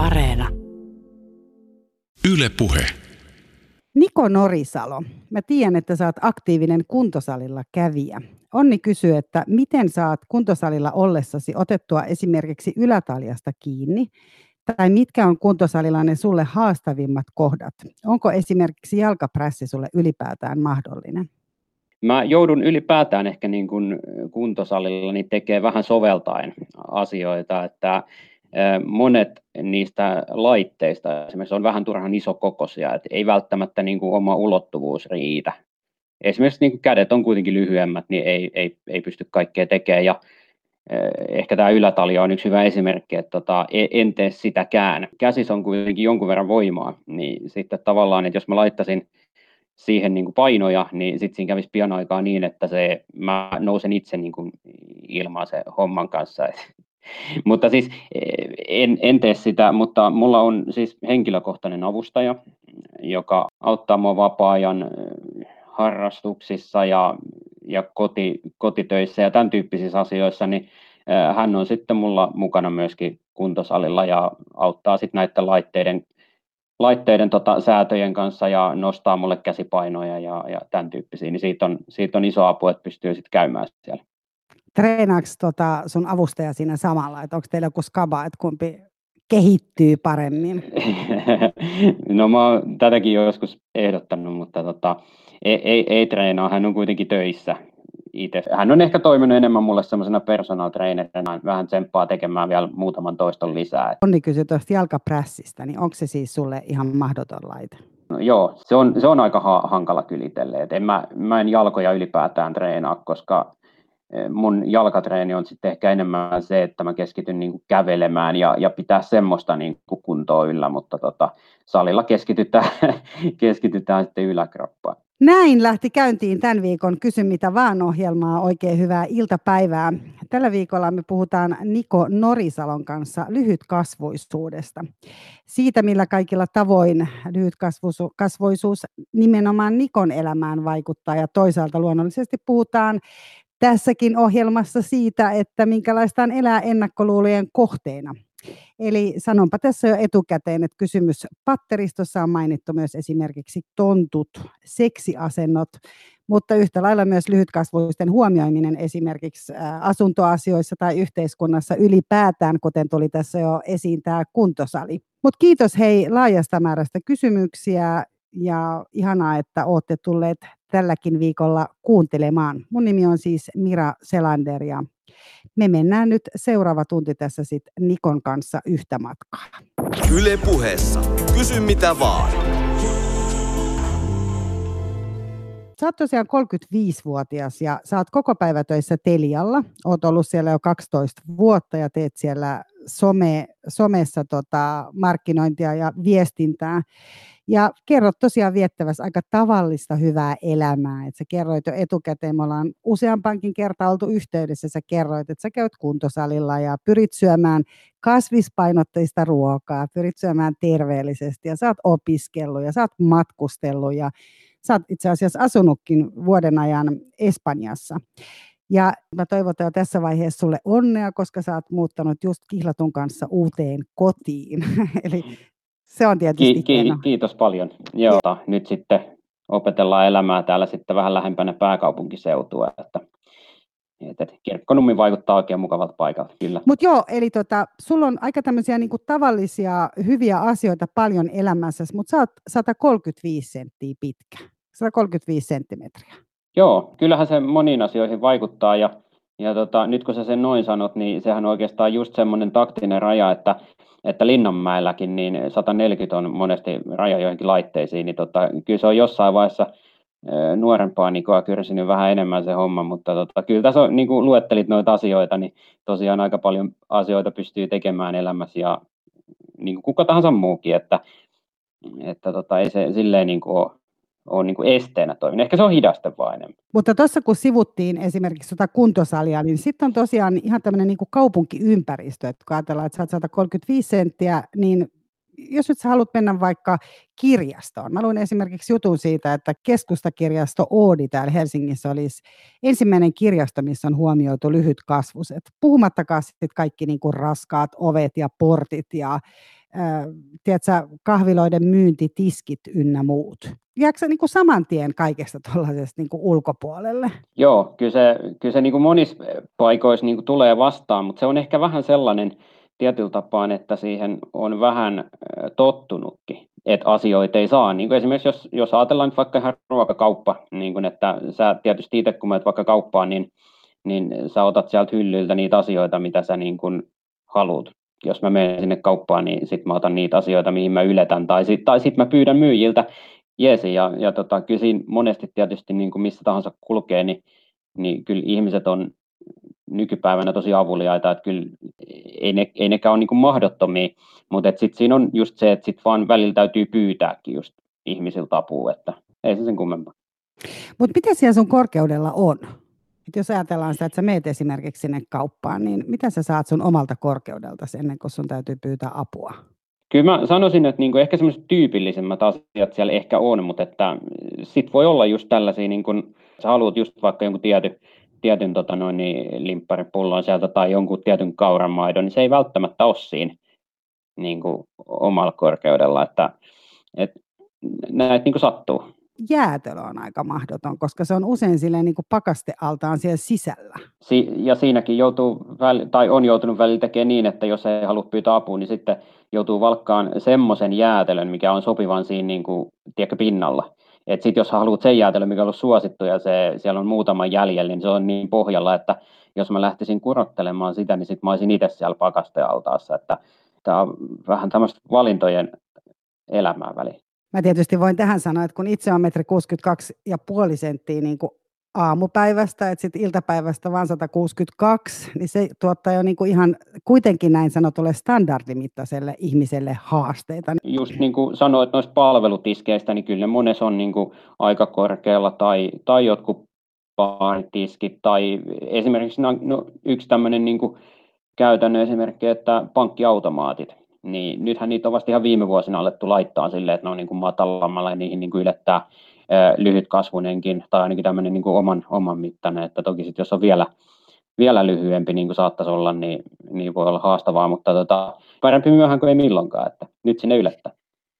Areena. Yle Puhe. Niko Norisalo, mä tiedän, että sä oot aktiivinen kuntosalilla kävijä. Onni kysyy, että miten saat kuntosalilla ollessasi otettua esimerkiksi ylätaljasta kiinni, tai mitkä on kuntosalilla ne sulle haastavimmat kohdat? Onko esimerkiksi jalkaprässi sulle ylipäätään mahdollinen? Mä joudun ylipäätään ehkä niin kuin kuntosalilla niin tekee vähän soveltaen asioita, että monet niistä laitteista esimerkiksi on vähän turhan isokokoisia, että ei välttämättä niin kuin oma ulottuvuus riitä. Esimerkiksi niin kuin kädet on kuitenkin lyhyemmät, niin ei, ei, ei pysty kaikkea tekemään ja ehkä tämä ylätalja on yksi hyvä esimerkki, että tota, e, en tee sitäkään. Käsis on kuitenkin jonkun verran voimaa, niin sitten tavallaan, että jos mä laittaisin siihen niin kuin painoja, niin sitten siinä kävisi pian aikaa niin, että se, mä nousen itse niin kuin ilmaan se homman kanssa. Mutta siis en, en tee sitä, mutta mulla on siis henkilökohtainen avustaja, joka auttaa mua vapaa-ajan harrastuksissa ja, ja koti, kotitöissä ja tämän tyyppisissä asioissa, niin hän on sitten mulla mukana myöskin kuntosalilla ja auttaa sitten näiden laitteiden laitteiden tota, säätöjen kanssa ja nostaa mulle käsipainoja ja, ja tämän tyyppisiä, niin siitä on, siitä on iso apu, että pystyy sitten käymään siellä. Treenaako tota sun avustaja siinä samalla, että onko teillä joku skaba, että kumpi kehittyy paremmin? no mä oon tätäkin joskus ehdottanut, mutta tota, ei, ei, ei treenaa, hän on kuitenkin töissä itse. Hän on ehkä toiminut enemmän mulle semmoisena personal trainerina, vähän tsemppaa tekemään vielä muutaman toiston lisää. Onni kysyi tuosta jalkaprässistä, niin onko se siis sulle ihan mahdoton laite? No, joo, se on, se on aika ha- hankala kylitelle. en mä, mä en jalkoja ylipäätään treenaa, koska mun jalkatreeni on sitten ehkä enemmän se, että mä keskityn niin kuin kävelemään ja, ja pitää semmoista niin kuin kuntoa yllä, mutta tota, salilla keskitytään, keskitytään sitten yläkroppaan. Näin lähti käyntiin tämän viikon Kysy mitä vaan ohjelmaa. Oikein hyvää iltapäivää. Tällä viikolla me puhutaan Niko Norisalon kanssa lyhytkasvuisuudesta. Siitä, millä kaikilla tavoin lyhytkasvuisuus nimenomaan Nikon elämään vaikuttaa ja toisaalta luonnollisesti puhutaan tässäkin ohjelmassa siitä, että minkälaista on elää ennakkoluulojen kohteena – Eli sanonpa tässä jo etukäteen, että kysymys patteristossa on mainittu myös esimerkiksi tontut, seksiasennot, mutta yhtä lailla myös lyhytkasvuisten huomioiminen esimerkiksi asuntoasioissa tai yhteiskunnassa ylipäätään, kuten tuli tässä jo esiin tämä kuntosali. Mutta kiitos hei laajasta määrästä kysymyksiä ja ihanaa, että olette tulleet tälläkin viikolla kuuntelemaan. Mun nimi on siis Mira Selander ja me mennään nyt seuraava tunti tässä sitten Nikon kanssa yhtä matkaa. Yle puheessa. Kysy mitä vaan. Sä oot tosiaan 35-vuotias ja sä oot koko päivä töissä Telialla. Oot ollut siellä jo 12 vuotta ja teet siellä some, somessa tota, markkinointia ja viestintää. Ja kerrot tosiaan viettävässä aika tavallista hyvää elämää. Että sä kerroit jo etukäteen, me ollaan useampankin kerta oltu yhteydessä, sä kerroit, että sä käyt kuntosalilla ja pyrit syömään kasvispainotteista ruokaa, pyrit syömään terveellisesti ja sä oot opiskellut ja sä oot matkustellut ja sä oot itse asiassa asunutkin vuoden ajan Espanjassa. Ja mä toivotan jo tässä vaiheessa sulle onnea, koska sä oot muuttanut just kihlatun kanssa uuteen kotiin. Eli se on tietysti ki- ki- Kiitos paljon. Joo, nyt sitten opetellaan elämää täällä sitten vähän lähempänä pääkaupunkiseutua, että että Kirkkonummi vaikuttaa oikein mukavalta paikalta, kyllä. Mutta joo, eli tota, sulla on aika tämmöisiä niinku tavallisia hyviä asioita paljon elämässä, mutta sä oot 135 senttiä pitkä, 135 senttimetriä. Joo, kyllähän se moniin asioihin vaikuttaa ja, ja tota, nyt kun sä sen noin sanot, niin sehän on oikeastaan just semmoinen taktinen raja, että että Linnanmäelläkin niin 140 on monesti raja joihinkin laitteisiin, niin tota, kyllä se on jossain vaiheessa nuorempaa niin kyrsinyt vähän enemmän se homma, mutta tota, kyllä tässä on, niin kuin luettelit noita asioita, niin tosiaan aika paljon asioita pystyy tekemään elämässä ja niin kuin kuka tahansa muukin, että, että tota, ei se silleen niin kuin ole ole niin kuin esteenä toiminut. Ehkä se on hidaste vain enemmän. Mutta tuossa kun sivuttiin esimerkiksi tuota kuntosalia, niin sitten on tosiaan ihan tämmöinen niin kaupunkiympäristö, että kun ajatellaan, että oot 135 senttiä, niin jos nyt sä haluat mennä vaikka kirjastoon. Mä luin esimerkiksi jutun siitä, että keskustakirjasto Oodi täällä Helsingissä olisi ensimmäinen kirjasto, missä on huomioitu lyhyt kasvuset. Puhumattakaan sitten kaikki niin kuin raskaat ovet ja portit ja äh, tiedätkö, kahviloiden myyntitiskit ynnä muut? Jääkö niin kuin saman tien kaikesta tuollaisesta niin kuin ulkopuolelle? Joo, kyllä se, kyllä se niin kuin monissa paikoissa niin kuin tulee vastaan, mutta se on ehkä vähän sellainen tietyllä tapaa, että siihen on vähän tottunutkin, että asioita ei saa. Niin kuin esimerkiksi jos, jos ajatellaan nyt vaikka ihan ruokakauppa, niin kuin että sä tietysti itse kun menet vaikka kauppaan, niin, niin sä otat sieltä hyllyltä niitä asioita, mitä sä niin kuin haluat. Jos mä menen sinne kauppaan, niin sitten mä otan niitä asioita, mihin mä yletän, tai sitten tai sit mä pyydän myyjiltä jeesi, ja, ja tota, kyllä siinä monesti tietysti niin kuin missä tahansa kulkee, niin, niin kyllä ihmiset on nykypäivänä tosi avuliaita, että kyllä ei, ne, ei nekään ole niin kuin mahdottomia, mutta sitten siinä on just se, että sitten vaan välillä täytyy pyytääkin just ihmisiltä apua, että ei se sen kummempaa. Mutta mitä siellä sun korkeudella on? Et jos ajatellaan sitä, että sä meet esimerkiksi sinne kauppaan, niin mitä sä saat sun omalta korkeudelta ennen kuin sun täytyy pyytää apua? Kyllä mä sanoisin, että niinku ehkä semmoiset tyypillisimmät asiat siellä ehkä on, mutta että sit voi olla just tällaisia, niin kun sä haluat just vaikka jonkun tietyn, tietyn tota noin, niin limpparipullon sieltä tai jonkun tietyn kauranmaidon, niin se ei välttämättä ole siinä niin kuin omalla korkeudella, että, että näitä niin kuin sattuu jäätelö on aika mahdoton, koska se on usein silleen niin kuin pakastealtaan siellä sisällä. Si- ja siinäkin joutuu, väl- tai on joutunut välillä tekemään niin, että jos ei halua pyytää apua, niin sitten joutuu valkkaan semmoisen jäätelön, mikä on sopivan siinä niin kuin, tiedätkö, pinnalla. Et sit jos haluat sen jäätelön, mikä on ollut suosittu ja se, siellä on muutama jäljellä, niin se on niin pohjalla, että jos mä lähtisin kurottelemaan sitä, niin sitten mä olisin itse siellä pakastealtaassa. Että tämä on vähän tämmöistä valintojen elämää väliin. Mä tietysti voin tähän sanoa, että kun itse on metri 62 ja puoli senttiä niin kuin aamupäivästä, että sitten iltapäivästä vaan 162, niin se tuottaa jo niin kuin ihan kuitenkin näin sanotulle standardimittaiselle ihmiselle haasteita. Just niin kuin sanoit noista palvelutiskeistä, niin kyllä monessa on niin kuin aika korkealla tai, tai jotkut baaritiskit tai esimerkiksi no yksi tämmöinen niin kuin käytännön esimerkki, että pankkiautomaatit niin nythän niitä on vasta ihan viime vuosina alettu laittaa silleen, että ne on niin kuin matalammalla ja niihin niin kuin ylettää lyhytkasvunenkin tai ainakin tämmöinen niin kuin oman, oman mittainen, että toki sitten jos on vielä, vielä lyhyempi niin kuin saattaisi olla, niin, niin voi olla haastavaa, mutta tota, parempi myöhään kuin ei milloinkaan, että nyt sinne ylettää.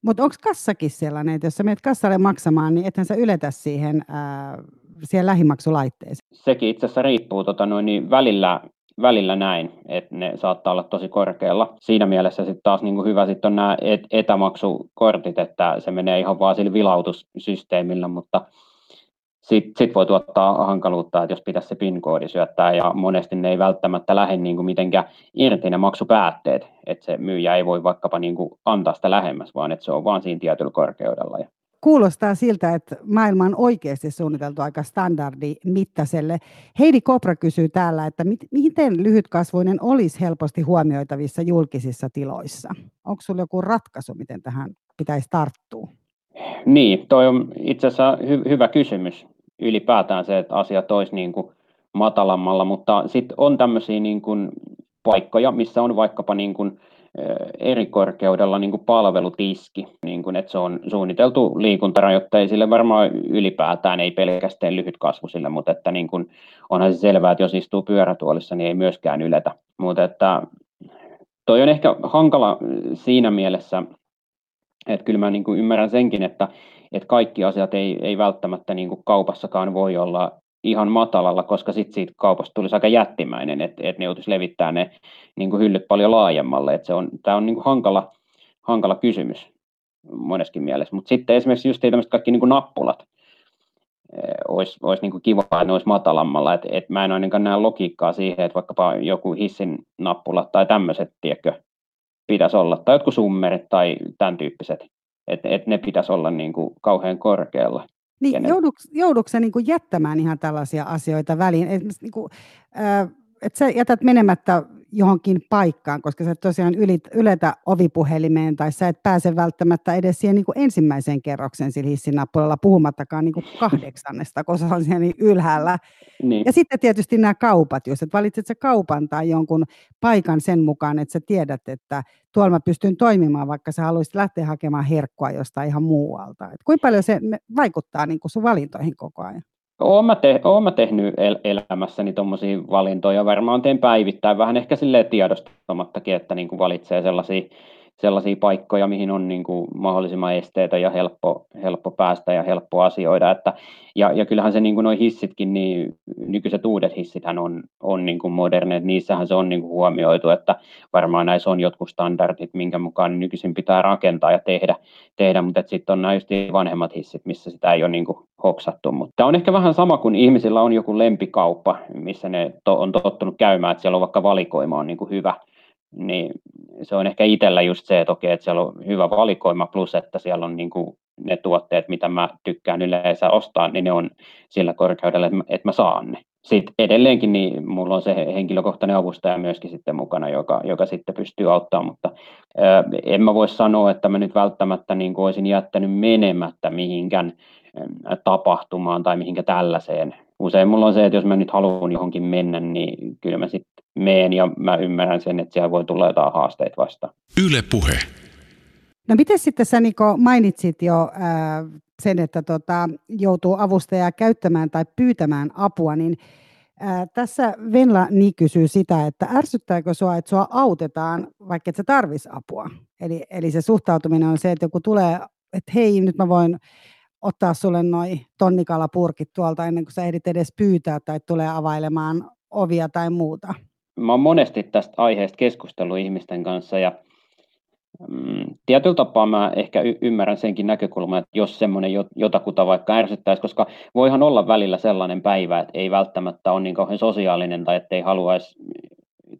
Mutta onko kassakin sellainen, että jos sä menet kassalle maksamaan, niin ethän sä yletä siihen ää, siihen lähimaksulaitteeseen? Sekin itse asiassa riippuu, tota noin, niin välillä välillä näin, että ne saattaa olla tosi korkealla. Siinä mielessä sitten taas niin kuin hyvä sitten on nämä et- etämaksukortit, että se menee ihan vaan sillä vilautussysteemillä, mutta sitten sit voi tuottaa hankaluutta, että jos pitäisi se PIN-koodi syöttää ja monesti ne ei välttämättä lähde niin kuin mitenkään irti ne maksupäätteet, että se myyjä ei voi vaikkapa niin kuin antaa sitä lähemmäs, vaan että se on vaan siinä tietyllä korkeudella. Ja kuulostaa siltä, että maailma on oikeasti suunniteltu aika standardimittaiselle. Heidi Kopra kysyy täällä, että miten lyhytkasvuinen olisi helposti huomioitavissa julkisissa tiloissa? Onko sinulla joku ratkaisu, miten tähän pitäisi tarttua? Niin, toi on itse asiassa hy- hyvä kysymys ylipäätään se, että asiat olisi niin kuin matalammalla, mutta sitten on tämmöisiä niin kuin paikkoja, missä on vaikkapa niin kuin eri korkeudella niin kuin palvelutiski, niin kuin, että se on suunniteltu liikuntarajoitteisille varmaan ylipäätään, ei pelkästään lyhytkasvuisille, mutta että niin kuin, onhan se selvää, että jos istuu pyörätuolissa, niin ei myöskään yletä. Mutta että toi on ehkä hankala siinä mielessä, että kyllä mä niin kuin ymmärrän senkin, että, että kaikki asiat ei, ei välttämättä niin kuin kaupassakaan voi olla ihan matalalla, koska sitten siitä kaupasta tulisi aika jättimäinen, että et ne joutuisi levittämään ne niin kuin hyllyt paljon laajemmalle. Et se on, tämä on niin kuin hankala, hankala kysymys moneskin mielessä. Mutta sitten esimerkiksi just tämmöiset kaikki niin kuin nappulat, olisi, olisi niin kiva, että ne olisi matalammalla. Et, et mä en ainakaan näe logiikkaa siihen, että vaikkapa joku hissin nappulat tai tämmöiset, tiedätkö, pitäisi olla, tai jotkut summerit tai tämän tyyppiset, että et ne pitäisi olla niin kuin kauhean korkealla. Niin, joudutko, joudutko niin kuin jättämään ihan tällaisia asioita väliin? niin kuin, äh, että sä jätät menemättä johonkin paikkaan, koska sä et tosiaan ylit, yletä ovipuhelimeen tai sä et pääse välttämättä edes siihen niin kuin ensimmäiseen kerroksen sillä hissinappulalla, puhumattakaan niin kuin kahdeksannesta, koska se on siellä niin ylhäällä. Niin. Ja sitten tietysti nämä kaupat, jos et valitset sä kaupan tai jonkun paikan sen mukaan, että sä tiedät, että tuolla mä pystyn toimimaan, vaikka sä haluaisit lähteä hakemaan herkkua jostain ihan muualta. Et kuinka paljon se vaikuttaa niin kuin sun valintoihin koko ajan? Olen mä, te, olen mä tehnyt el- elämässäni tuommoisia valintoja, varmaan teen päivittäin vähän ehkä silleen tiedostamattakin, että niin kuin valitsee sellaisia, sellaisia paikkoja, mihin on niin kuin mahdollisimman esteitä ja helppo, helppo päästä ja helppo asioida. Että, ja, ja kyllähän se niin kuin nuo hissitkin, niin nykyiset uudet hissithän on, on niin kuin moderneet, niissähän se on niin kuin huomioitu, että varmaan näissä on jotkut standardit, minkä mukaan nykyisin pitää rakentaa ja tehdä, tehdä mutta sitten on nämä just vanhemmat hissit, missä sitä ei ole niin kuin hoksattu. Mutta on ehkä vähän sama kuin ihmisillä on joku lempikauppa, missä ne to, on tottunut käymään, että siellä on vaikka valikoima on niin kuin hyvä, niin se on ehkä itsellä just se, että okei, että siellä on hyvä valikoima plus, että siellä on niin kuin ne tuotteet, mitä mä tykkään yleensä ostaa, niin ne on sillä korkeudella, että mä, että mä saan ne. Sitten edelleenkin niin mulla on se henkilökohtainen avustaja myöskin sitten mukana, joka, joka sitten pystyy auttamaan, mutta ää, en mä voi sanoa, että mä nyt välttämättä niin olisin jättänyt menemättä mihinkään tapahtumaan tai mihinkä tällaiseen. Usein mulla on se, että jos mä nyt haluan johonkin mennä, niin kyllä mä sitten meen ja mä ymmärrän sen, että siellä voi tulla jotain haasteita vastaan. Yle puhe. No miten sitten sä Niko mainitsit jo ää, sen, että tota, joutuu avustajaa käyttämään tai pyytämään apua, niin ää, tässä Venla niin kysyy sitä, että ärsyttääkö sua, että sua autetaan, vaikka et sä tarvis apua. Eli, eli se suhtautuminen on se, että joku tulee, että hei, nyt mä voin ottaa sulle noin tonnikalapurkit tuolta ennen kuin sä ehdit edes pyytää tai tulee availemaan ovia tai muuta? Mä oon monesti tästä aiheesta keskustellut ihmisten kanssa ja mm, tietyllä tapaa mä ehkä y- ymmärrän senkin näkökulman, että jos semmoinen jotakuta vaikka ärsyttäisi, koska voihan olla välillä sellainen päivä, että ei välttämättä ole niin kauhean sosiaalinen tai ettei haluaisi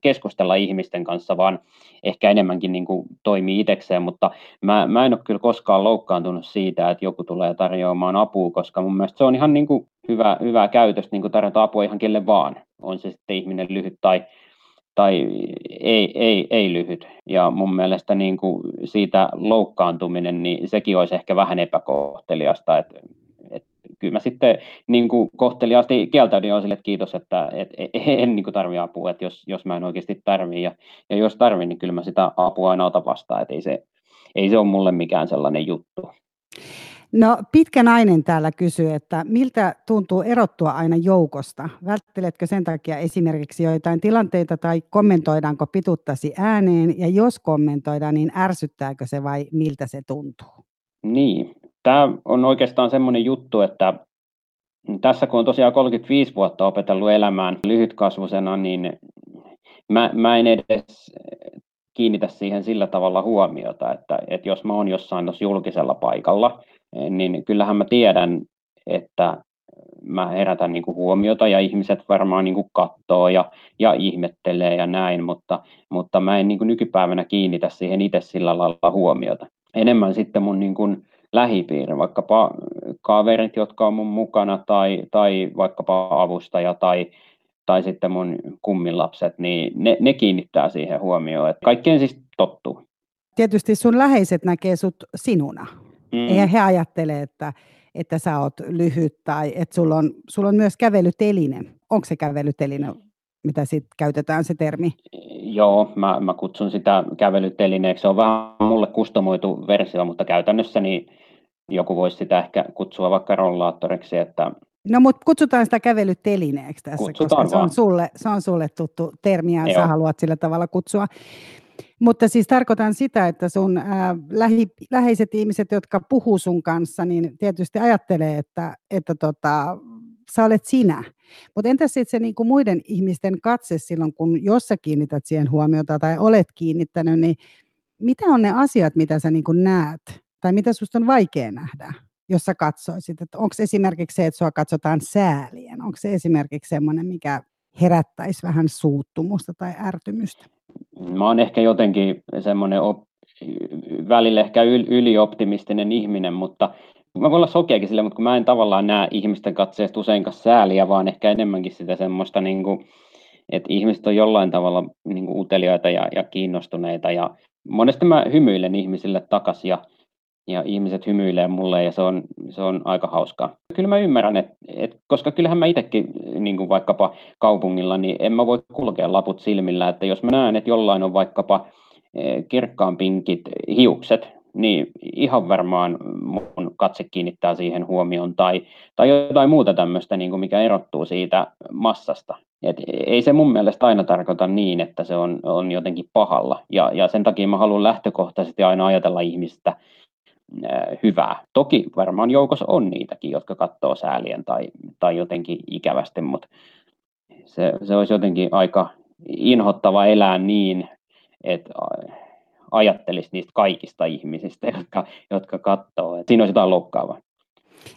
keskustella ihmisten kanssa, vaan ehkä enemmänkin niin kuin toimii itsekseen, mutta mä, mä en ole kyllä koskaan loukkaantunut siitä, että joku tulee tarjoamaan apua, koska mun mielestä se on ihan niin kuin hyvä, hyvää käytöstä niin kuin tarjota apua ihan kelle vaan, on se sitten ihminen lyhyt tai tai ei, ei, ei lyhyt. Ja mun mielestä niin kuin siitä loukkaantuminen, niin sekin olisi ehkä vähän epäkohteliasta. Että, et, kyllä mä sitten niin kuin kohteliaasti kieltäydin sille, että kiitos, että et, en niin tarvi apua, että jos, jos mä en oikeasti tarvi ja, ja jos tarvin, niin kyllä mä sitä apua aina ota vastaan, että ei se, ei se ole mulle mikään sellainen juttu. No pitkä nainen täällä kysyy, että miltä tuntuu erottua aina joukosta? Vältteletkö sen takia esimerkiksi joitain tilanteita tai kommentoidaanko pituuttasi ääneen? Ja jos kommentoidaan, niin ärsyttääkö se vai miltä se tuntuu? Niin, tämä on oikeastaan semmoinen juttu, että tässä kun on tosiaan 35 vuotta opetellut elämään lyhytkasvusena, niin mä, mä en edes kiinnitä siihen sillä tavalla huomiota, että, että jos mä oon jossain tuossa julkisella paikalla, niin kyllähän mä tiedän, että mä herätän niin huomiota ja ihmiset varmaan niin katsoo ja, ja ihmettelee ja näin, mutta, mutta mä en niin nykypäivänä kiinnitä siihen itse sillä lailla huomiota. Enemmän sitten mun niin kuin lähipiiri, vaikkapa kaverit, jotka on mun mukana tai, tai vaikkapa avustaja tai, tai sitten mun kummilapset, niin ne, ne kiinnittää siihen huomioon. Että kaikkeen siis tottuu. Tietysti sun läheiset näkee sut sinuna. Mm. Eihän he ajattele, että, että sä oot lyhyt tai että sulla on, sulla on myös kävelyteline. Onko se kävelyteline, mitä sitten käytetään se termi? Joo, mä, mä kutsun sitä kävelytelineeksi. Se on vähän mulle kustomoitu versio, mutta käytännössä niin joku voisi sitä ehkä kutsua vaikka rollaattoriksi, että No mutta kutsutaan sitä kävelytelineeksi tässä, Kutsutaan koska se on, sulle, se on sulle tuttu termi ja Joo. sä haluat sillä tavalla kutsua. Mutta siis tarkoitan sitä, että sun ää, lähi, läheiset ihmiset, jotka puhuu sun kanssa, niin tietysti ajattelee, että, että tota, sä olet sinä. Mutta entäs sitten se niinku muiden ihmisten katse silloin, kun jos sä kiinnität siihen huomiota tai olet kiinnittänyt, niin mitä on ne asiat, mitä sä niinku näet? Tai mitä susta on vaikea nähdä, jos sä katsoisit? Onko esimerkiksi se, että sua katsotaan säälien? Onko se esimerkiksi semmoinen, mikä herättäisi vähän suuttumusta tai ärtymystä? Mä oon ehkä jotenkin semmoinen op, välillä ehkä ylioptimistinen ihminen, mutta mä voin olla sokeakin sille, mutta kun mä en tavallaan näe ihmisten katseesta useinkaan sääliä, vaan ehkä enemmänkin sitä semmoista, niin kuin, että ihmiset on jollain tavalla niin kuin uteliaita ja, ja kiinnostuneita ja monesti mä hymyilen ihmisille takaisin ja ja ihmiset hymyilee mulle ja se on, se on aika hauskaa. Kyllä mä ymmärrän, että, että koska kyllähän mä itsekin niin kuin vaikkapa kaupungilla, niin en mä voi kulkea laput silmillä, että jos mä näen, että jollain on vaikkapa eh, kirkkaan pinkit hiukset, niin ihan varmaan mun katse kiinnittää siihen huomioon tai, tai jotain muuta tämmöistä, niin kuin mikä erottuu siitä massasta. Et ei se mun mielestä aina tarkoita niin, että se on, on jotenkin pahalla. Ja, ja sen takia mä haluan lähtökohtaisesti aina ajatella ihmistä hyvää. Toki varmaan joukossa on niitäkin, jotka katsoo säälien tai, tai jotenkin ikävästi, mutta se, se olisi jotenkin aika inhottava elää niin, että ajattelisi niistä kaikista ihmisistä, jotka, jotka katsoo. Siinä olisi jotain loukkaavaa.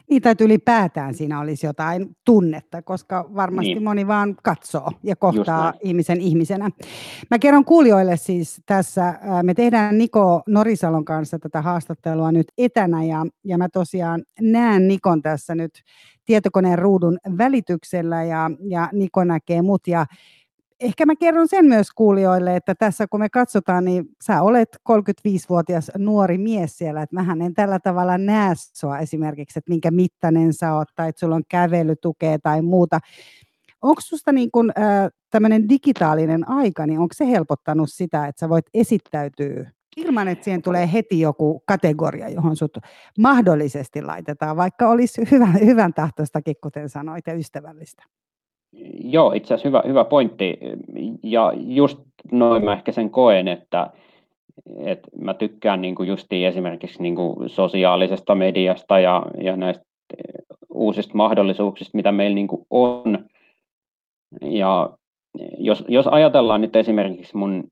Niin, tai ylipäätään siinä olisi jotain tunnetta, koska varmasti niin. moni vaan katsoo ja kohtaa ihmisen ihmisenä. Mä kerron kuulijoille siis tässä, me tehdään Niko Norisalon kanssa tätä haastattelua nyt etänä ja, ja mä tosiaan näen Nikon tässä nyt tietokoneen ruudun välityksellä ja, ja Niko näkee mut ja ehkä mä kerron sen myös kuulijoille, että tässä kun me katsotaan, niin sä olet 35-vuotias nuori mies siellä, että mähän en tällä tavalla näe sua esimerkiksi, että minkä mittainen sä oot tai että sulla on kävelytukea tai muuta. Onko susta niin kun, äh, digitaalinen aika, niin onko se helpottanut sitä, että sä voit esittäytyä ilman, että siihen tulee heti joku kategoria, johon sut mahdollisesti laitetaan, vaikka olisi hyvä, hyvän tahtoistakin, kuten sanoit, ja ystävällistä? Joo, itse asiassa hyvä, hyvä pointti. Ja just noin mä ehkä sen koen, että, että mä tykkään niin kuin justiin esimerkiksi niin kuin sosiaalisesta mediasta ja, ja näistä uusista mahdollisuuksista, mitä meillä niin kuin on. Ja jos, jos ajatellaan nyt esimerkiksi mun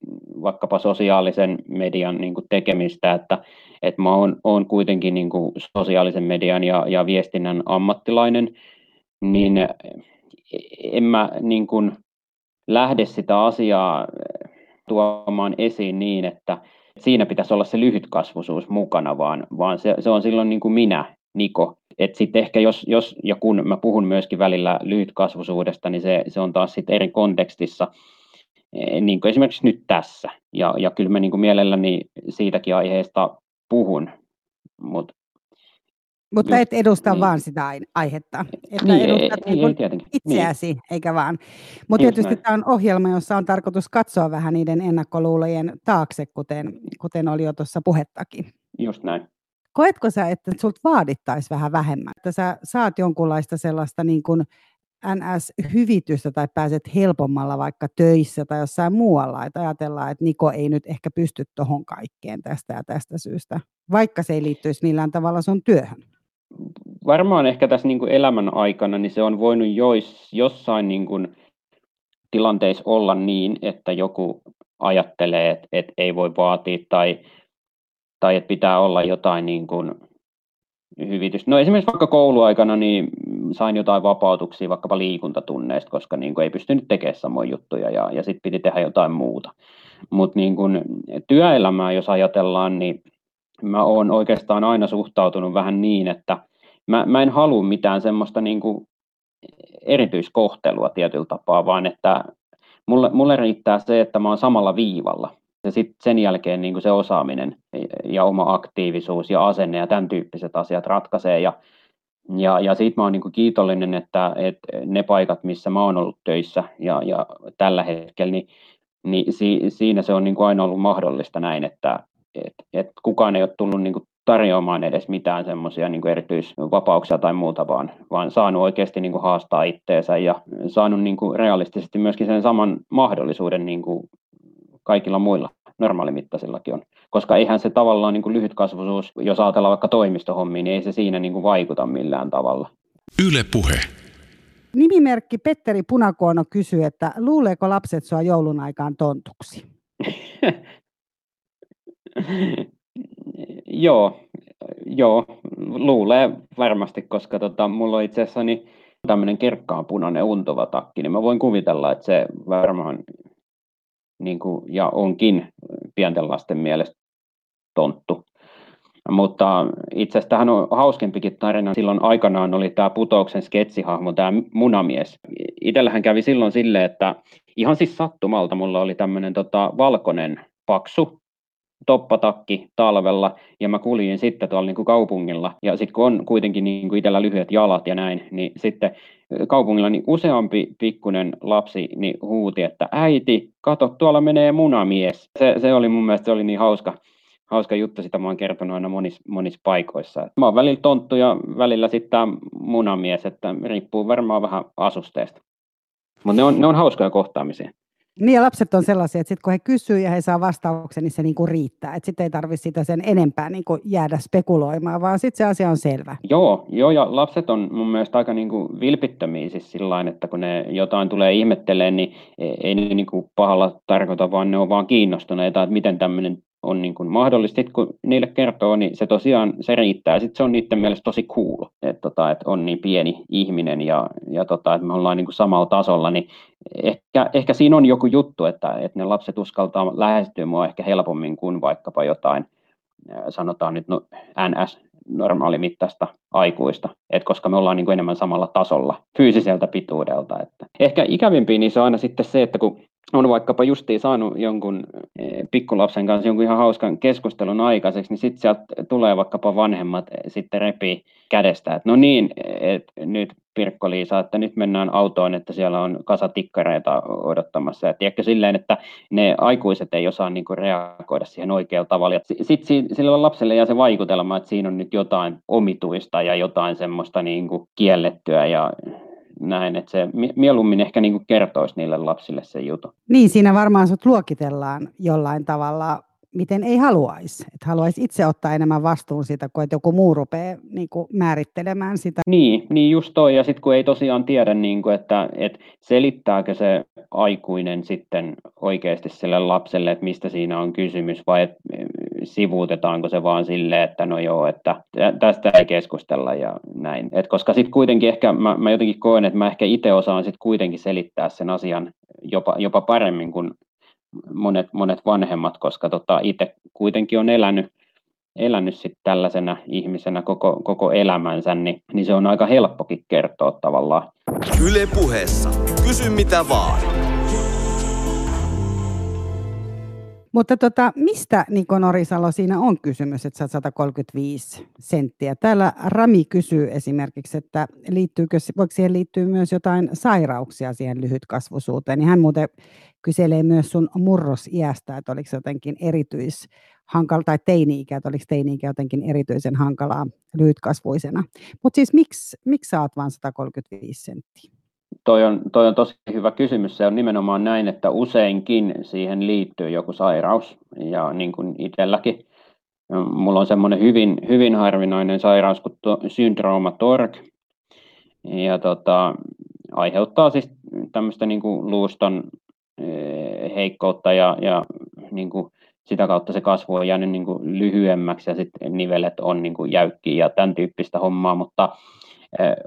vaikkapa sosiaalisen median niin kuin tekemistä, että, että mä oon, oon kuitenkin niin kuin sosiaalisen median ja, ja viestinnän ammattilainen, niin en mä niin kuin lähde sitä asiaa tuomaan esiin niin, että siinä pitäisi olla se lyhytkasvuisuus mukana, vaan, vaan se, se on silloin niin kuin minä, Niko. Et sitten ehkä jos, jos ja kun mä puhun myöskin välillä lyhytkasvuisuudesta, niin se, se on taas sitten eri kontekstissa, e, niin kuin esimerkiksi nyt tässä. Ja, ja kyllä mä niin kuin mielelläni siitäkin aiheesta puhun, mutta mutta et edusta niin. vaan sitä aihetta, että niin, edustat ei, niin ei, itseäsi, niin. eikä vaan. Mutta tietysti tämä on ohjelma, jossa on tarkoitus katsoa vähän niiden ennakkoluulojen taakse, kuten, kuten oli jo tuossa puhettakin. Just näin. Koetko sä, että sulta vaadittaisi vähän vähemmän, että sä saat jonkunlaista sellaista niin kuin NS-hyvitystä tai pääset helpommalla vaikka töissä tai jossain muualla, että ajatellaan, että Niko ei nyt ehkä pysty tuohon kaikkeen tästä ja tästä syystä, vaikka se ei liittyisi millään tavalla sun työhön? Varmaan ehkä tässä niin kuin elämän aikana niin se on voinut jois, jossain niin kuin tilanteissa olla niin, että joku ajattelee, että, että ei voi vaatia tai, tai että pitää olla jotain niin kuin hyvitystä. No esimerkiksi vaikka kouluaikana niin sain jotain vapautuksia vaikkapa liikuntatunneista, koska niin kuin ei pystynyt tekemään samoja juttuja ja, ja sitten piti tehdä jotain muuta. Mutta niin työelämää, jos ajatellaan, niin mä oon oikeastaan aina suhtautunut vähän niin, että mä, mä en halua mitään semmoista niin kuin erityiskohtelua tietyllä tapaa, vaan että mulle, mulle riittää se, että mä oon samalla viivalla. Ja sitten sen jälkeen niin kuin se osaaminen ja oma aktiivisuus ja asenne ja tämän tyyppiset asiat ratkaisee. Ja, ja, ja siitä mä oon niin kuin kiitollinen, että, että ne paikat, missä mä oon ollut töissä ja, ja tällä hetkellä, niin, niin si, siinä se on niin kuin aina ollut mahdollista näin, että, et, et kukaan ei ole tullut niin kuin tarjoamaan edes mitään semmoisia niin erityisvapauksia tai muuta, vaan, vaan saanut oikeasti niin kuin haastaa itteensä ja saanut niin kuin realistisesti myöskin sen saman mahdollisuuden niin kuin kaikilla muilla normaalimittaisillakin on. Koska eihän se tavallaan niin kuin lyhytkasvuisuus, jos ajatellaan vaikka toimistohommia, niin ei se siinä niin kuin vaikuta millään tavalla. Yle puhe. Nimimerkki Petteri Punakuono kysyy, että luuleeko lapset sua joulun aikaan tontuksi? joo, joo, luulee varmasti, koska tota, mulla on itse asiassa niin tämmöinen kirkkaan punainen untuva takki, niin mä voin kuvitella, että se varmaan niin kuin, ja onkin pienten lasten mielestä tonttu. Mutta itse asiassa tähän on hauskempikin tarina. Silloin aikanaan oli tämä Putouksen sketsihahmo, tämä munamies. Itsellähän kävi silloin silleen, että ihan siis sattumalta mulla oli tämmöinen tota, valkoinen paksu toppatakki talvella ja mä kuljin sitten tuolla niin kuin kaupungilla ja sitten kun on kuitenkin niin kuin itsellä lyhyet jalat ja näin, niin sitten kaupungilla niin useampi pikkunen lapsi niin huuti, että äiti, kato tuolla menee munamies. Se, se oli mun mielestä se oli niin hauska, hauska juttu, sitä mä oon kertonut aina monissa, monissa paikoissa. Mä oon välillä tonttu ja välillä sitten munamies, että riippuu varmaan vähän asusteesta. Mutta ne on, ne on hauskoja kohtaamisia. Niin ja lapset on sellaisia, että sit kun he kysyy ja he saa vastauksen, niin se niinku riittää. Että sitten ei tarvitse sitä sen enempää niinku jäädä spekuloimaan, vaan sitten se asia on selvä. Joo, joo, ja lapset on mun mielestä aika niinku vilpittömiä siis sillä että kun ne jotain tulee ihmettelemään, niin ei ne niinku pahalla tarkoita, vaan ne on vaan kiinnostuneita, että miten tämmöinen on niin kuin mahdollista. Sitten kun niille kertoo, niin se tosiaan se riittää. Sitten se on niiden mielestä tosi cool, että, tota, että on niin pieni ihminen ja, ja tota, että me ollaan niin kuin samalla tasolla. Niin ehkä, ehkä siinä on joku juttu, että, että ne lapset uskaltaa lähestyä mua ehkä helpommin kuin vaikkapa jotain, sanotaan nyt no, NS normaalimittaista aikuista, et koska me ollaan niin kuin enemmän samalla tasolla fyysiseltä pituudelta. Että ehkä ikävimpiä niin se on aina sitten se, että kun on vaikkapa justiin saanut jonkun eh, pikkulapsen kanssa jonkun ihan hauskan keskustelun aikaiseksi, niin sitten sieltä tulee vaikkapa vanhemmat eh, sitten repii kädestä, että no niin, että nyt Pirkko-Liisa, että nyt mennään autoon, että siellä on kasa tikkareita odottamassa. Ja tiedätkö silleen, että ne aikuiset ei osaa niin kuin reagoida siihen oikealla tavalla. Sitten sillä lapselle jää se vaikutelma, että siinä on nyt jotain omituista ja jotain semmoista niin kuin kiellettyä ja näin, että se mieluummin ehkä niin kuin kertoisi niille lapsille se juttu. Niin, siinä varmaan sut luokitellaan jollain tavalla miten ei haluaisi. Että haluaisi itse ottaa enemmän vastuun siitä, kun että joku muu rupeaa niin kuin, määrittelemään sitä. Niin, niin just toi. Ja sitten kun ei tosiaan tiedä, niin kuin, että, että selittääkö se aikuinen sitten oikeasti sille lapselle, että mistä siinä on kysymys, vai että sivuutetaanko se vaan sille, että no joo, että tästä ei keskustella ja näin. Et koska sitten kuitenkin ehkä mä, mä jotenkin koen, että mä ehkä itse osaan sitten kuitenkin selittää sen asian jopa, jopa paremmin kuin monet, monet vanhemmat, koska tota, itse kuitenkin on elänyt, elänyt sit tällaisena ihmisenä koko, koko elämänsä, niin, niin se on aika helppokin kertoa tavallaan. Yle puheessa. Kysy mitä vaan. Mutta tota, mistä Niko Norisalo siinä on kysymys, että sä 135 senttiä? Täällä Rami kysyy esimerkiksi, että liittyykö, voiko siihen liittyä myös jotain sairauksia siihen lyhytkasvuisuuteen, niin hän muuten kyselee myös sun murrosiästä, että oliko jotenkin erityis hankala, tai teini-ikä, että oliko teini-ikä jotenkin erityisen hankalaa lyhytkasvuisena. Mutta siis miksi, miksi sä oot vain 135 senttiä? Toi on, toi on tosi hyvä kysymys. Se on nimenomaan näin, että useinkin siihen liittyy joku sairaus. Ja niin kuin itselläkin, mulla on semmoinen hyvin, hyvin harvinainen sairaus kuin syndrooma TORG. Ja tota, aiheuttaa siis tämmöistä niin kuin luuston Eh, heikkoutta ja, ja niin kuin sitä kautta se kasvu on jäänyt niin kuin lyhyemmäksi ja sitten nivelet on niin kuin jäykkiä ja tämän tyyppistä hommaa, mutta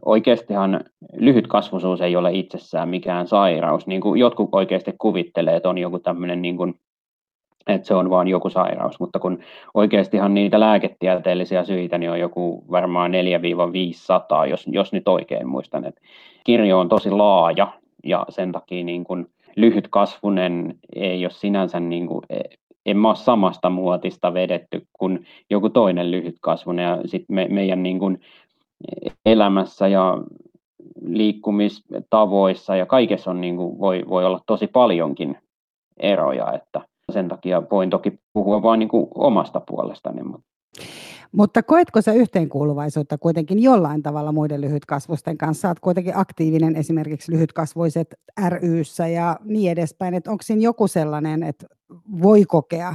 oikeastihan lyhyt kasvusuus ei ole itsessään mikään sairaus, niin kuin jotkut oikeasti kuvittelee, että on joku tämmöinen niin kuin että se on vain joku sairaus, mutta kun oikeastihan niitä lääketieteellisiä syitä, niin on joku varmaan 4-500, jos, jos nyt oikein muistan. että kirjo on tosi laaja ja sen takia niin kuin lyhytkasvunen ei ole sinänsä, niin kuin, e, en mä ole samasta muotista vedetty kuin joku toinen lyhytkasvunen. Ja sitten me, meidän niin kuin, elämässä ja liikkumistavoissa ja kaikessa on, niin kuin, voi, voi olla tosi paljonkin eroja, että sen takia voin toki puhua vain niin omasta puolestani. Mutta mutta koetko sä yhteenkuuluvaisuutta kuitenkin jollain tavalla muiden lyhytkasvusten kanssa? Olet kuitenkin aktiivinen esimerkiksi lyhytkasvuiset ryssä ja niin edespäin. Että onko siinä joku sellainen, että voi kokea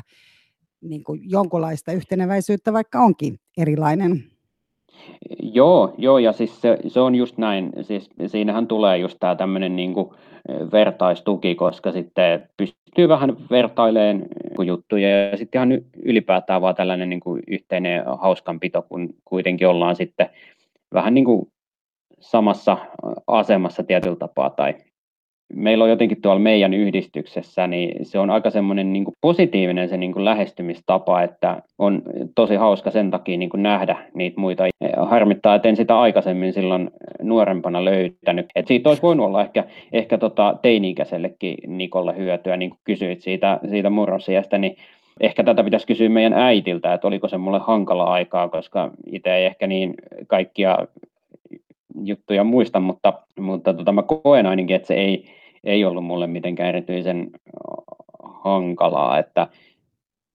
niin kuin jonkunlaista yhteneväisyyttä, vaikka onkin erilainen? Joo, joo ja siis se, se on just näin. Siis siinähän tulee just tämä tämmöinen niin vertaistuki, koska sitten pystyy vähän vertailemaan juttuja ja sitten ihan ylipäätään vaan tällainen niin yhteinen hauskanpito, kun kuitenkin ollaan sitten vähän niin samassa asemassa tietyllä tapaa tai meillä on jotenkin tuolla meidän yhdistyksessä, niin se on aika semmoinen niin positiivinen se niin kuin lähestymistapa, että on tosi hauska sen takia niin kuin nähdä niitä muita. Harmittaa, että en sitä aikaisemmin silloin nuorempana löytänyt. Et siitä olisi voinut olla ehkä, ehkä tota teini-ikäisellekin Nikolle hyötyä, niin kuin kysyit siitä, siitä murrosiästä, niin ehkä tätä pitäisi kysyä meidän äitiltä, että oliko se mulle hankala aikaa, koska itse ei ehkä niin kaikkia juttuja muista, mutta, mutta tota, mä koen ainakin, että se ei, ei ollut mulle mitenkään erityisen hankalaa, että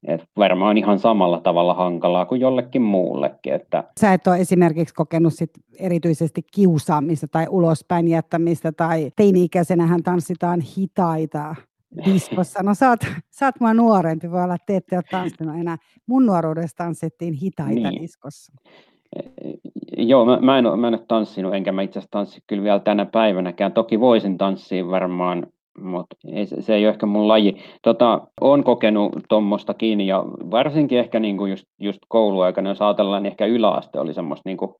Et varmaan ihan samalla tavalla hankalaa kuin jollekin muullekin. Että... Sä et ole esimerkiksi kokenut sit erityisesti kiusaamista tai ulospäin jättämistä tai teini-ikäisenähän tanssitaan hitaita diskossa. No sä oot, sä oot mua nuorempi, voi olla, että te ette ole tanssinut enää. Mun nuoruudessa tanssittiin hitaita niin. diskossa. Joo, mä, mä, en mä en ole tanssinut, enkä mä itse asiassa tanssi kyllä vielä tänä päivänäkään. Toki voisin tanssia varmaan, mutta ei, se ei ole ehkä mun laji. Tota, olen kokenut tuommoistakin ja varsinkin ehkä niinku just, just kouluaikana, jos ajatellaan, niin ehkä yläaste oli semmoista niinku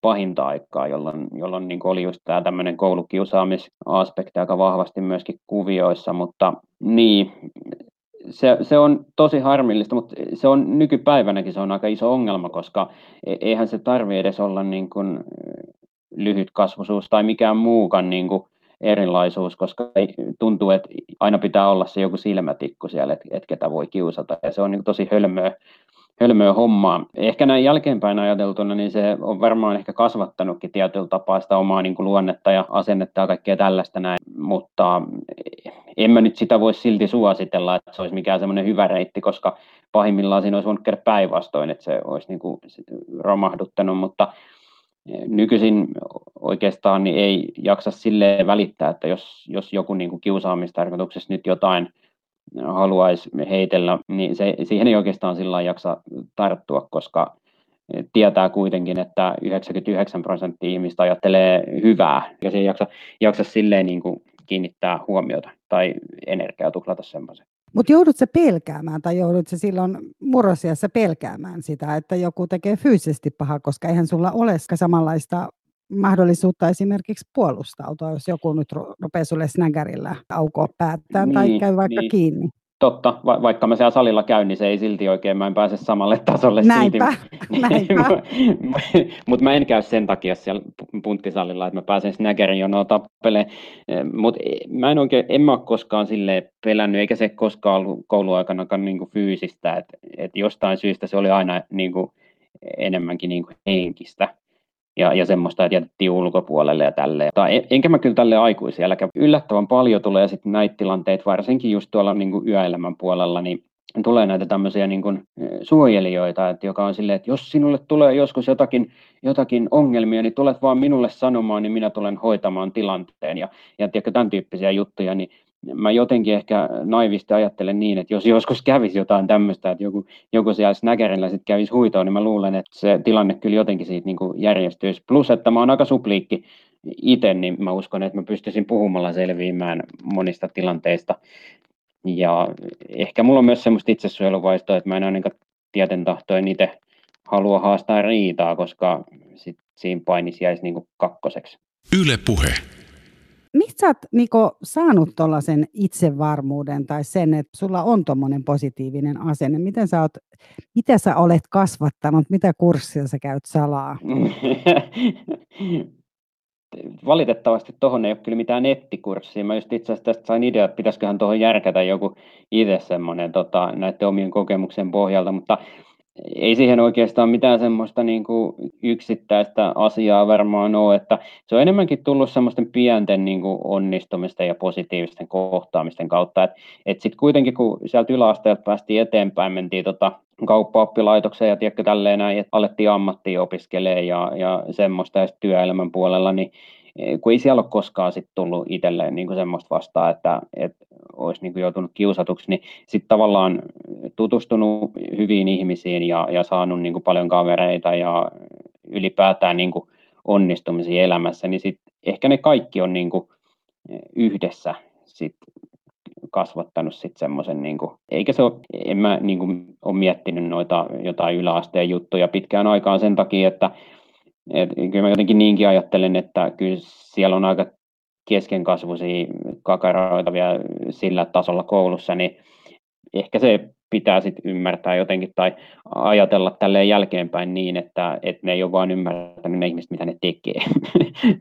pahinta aikaa, jolloin, jolloin niin oli just tämä tämmöinen koulukiusaamisaspekti aika vahvasti myöskin kuvioissa, mutta niin, se, se on tosi harmillista, mutta se on nykypäivänäkin se on aika iso ongelma, koska e, eihän se tarvi edes olla niin kuin lyhyt kasvusuus tai mikään muukaan niin kuin erilaisuus, koska tuntuu, että aina pitää olla se joku silmätikku siellä, että, että ketä voi kiusata, ja se on niin tosi hölmöä, hölmöä hommaa. Ehkä näin jälkeenpäin ajateltuna, niin se on varmaan ehkä kasvattanutkin tietyllä tapaa sitä omaa niin kuin luonnetta ja asennetta ja kaikkea tällaista näin, mutta en mä nyt sitä voi silti suositella, että se olisi mikään semmoinen hyvä reitti, koska pahimmillaan siinä olisi voinut käydä päinvastoin, että se olisi niin kuin romahduttanut, mutta nykyisin oikeastaan niin ei jaksa silleen välittää, että jos, jos joku niin kuin kiusaamistarkoituksessa nyt jotain haluaisi heitellä, niin se, siihen ei oikeastaan sillä jaksa tarttua, koska tietää kuitenkin, että 99 prosenttia ihmistä ajattelee hyvää, ja se ei jaksa, jaksa silleen niin kuin kiinnittää huomiota tai energiaa tuhlata semmoisen. Mutta joudut se pelkäämään tai joudut se silloin murrosiassa pelkäämään sitä, että joku tekee fyysisesti pahaa, koska eihän sulla ole samanlaista mahdollisuutta esimerkiksi puolustautua, jos joku nyt rupeaa sulle snägärillä aukoa päättään niin, tai käy vaikka niin. kiinni. Totta, va- vaikka mä siellä salilla käyn, niin se ei silti oikein, mä en pääse samalle tasolle näinpä, silti. Näinpä. Mutta mä en käy sen takia siellä punttisalilla, että mä pääsen snägerin jonoa tappeleen. Mutta e, mä en oikein, en mä ole koskaan sille pelännyt, eikä se koskaan ollut kouluaikanakaan niinku fyysistä, että et jostain syystä se oli aina niinku enemmänkin niinku henkistä ja, ja semmoista, että jätettiin ulkopuolelle ja tälleen. Tai enkä mä kyllä tälle aikuisia, yllättävän paljon tulee sitten näitä tilanteita, varsinkin just tuolla niin kuin yöelämän puolella, niin tulee näitä tämmöisiä niin kuin suojelijoita, että joka on silleen, että jos sinulle tulee joskus jotakin, jotakin ongelmia, niin tulet vaan minulle sanomaan, niin minä tulen hoitamaan tilanteen ja, ja tiedätkö, tämän tyyppisiä juttuja, niin mä jotenkin ehkä naivisti ajattelen niin, että jos joskus kävisi jotain tämmöistä, että joku, joku siellä snäkärillä sitten kävisi huitoon, niin mä luulen, että se tilanne kyllä jotenkin siitä niin kuin järjestyisi. Plus, että mä oon aika supliikki itse, niin mä uskon, että mä pystyisin puhumalla selviämään monista tilanteista. Ja ehkä mulla on myös semmoista itsesuojeluvaistoa, että mä en ainakaan tieten tahtoen itse halua haastaa riitaa, koska sit siinä painis jäisi niin kakkoseksi. Yle puhe. Mistä sä oot Niko, saanut tuollaisen itsevarmuuden tai sen, että sulla on tuommoinen positiivinen asenne? Miten sä oot, mitä sä olet kasvattanut? Mitä kurssia sä käyt salaa? Valitettavasti tuohon ei ole kyllä mitään nettikurssia. Mä just itse asiassa tästä sain idea, että pitäisiköhän tuohon järkätä joku itse semmoinen tota, näiden omien kokemuksen pohjalta, mutta ei siihen oikeastaan mitään semmoista niin kuin yksittäistä asiaa varmaan ole, että se on enemmänkin tullut semmoisten pienten niin kuin onnistumisten ja positiivisten kohtaamisten kautta, että et sitten kuitenkin kun sieltä yläasteelta päästiin eteenpäin, mentiin tota kauppaoppilaitokseen ja tiedätkö tälleen näin, että alettiin ammattia opiskelemaan ja, ja semmoista ja työelämän puolella, niin kun ei siellä ole koskaan sit tullut itselleen niin semmoista vastaa, että, että olisi niin joutunut kiusatuksi, niin sitten tavallaan tutustunut hyviin ihmisiin ja, ja saanut niin paljon kavereita ja ylipäätään niin onnistumisia elämässä, niin sit ehkä ne kaikki on niin yhdessä sit kasvattanut sitten semmoisen, niin eikä se ole, en mä niin kuin, ole miettinyt noita jotain yläasteen juttuja pitkään aikaan sen takia, että et, kyllä mä jotenkin niinkin ajattelen, että kyllä siellä on aika keskenkasvuisia kakaroita vielä sillä tasolla koulussa, niin ehkä se pitää sitten ymmärtää jotenkin tai ajatella tälleen jälkeenpäin niin, että, että ne ei ole vain ymmärtänyt ne ihmiset, mitä ne tekee.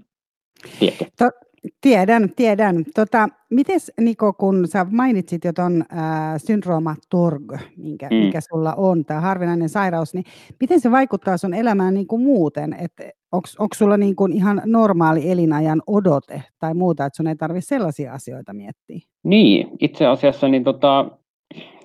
To, tiedän, tiedän. Tota, mites Niko, kun sä mainitsit jo tuon syndrooma TORG, minkä, mm. mikä sulla on, tämä harvinainen sairaus, niin miten se vaikuttaa sun elämään niin kuin muuten? Onko sulla niin kuin ihan normaali elinajan odote tai muuta, että sun ei tarvitse sellaisia asioita miettiä? Niin, itse asiassa niin tota,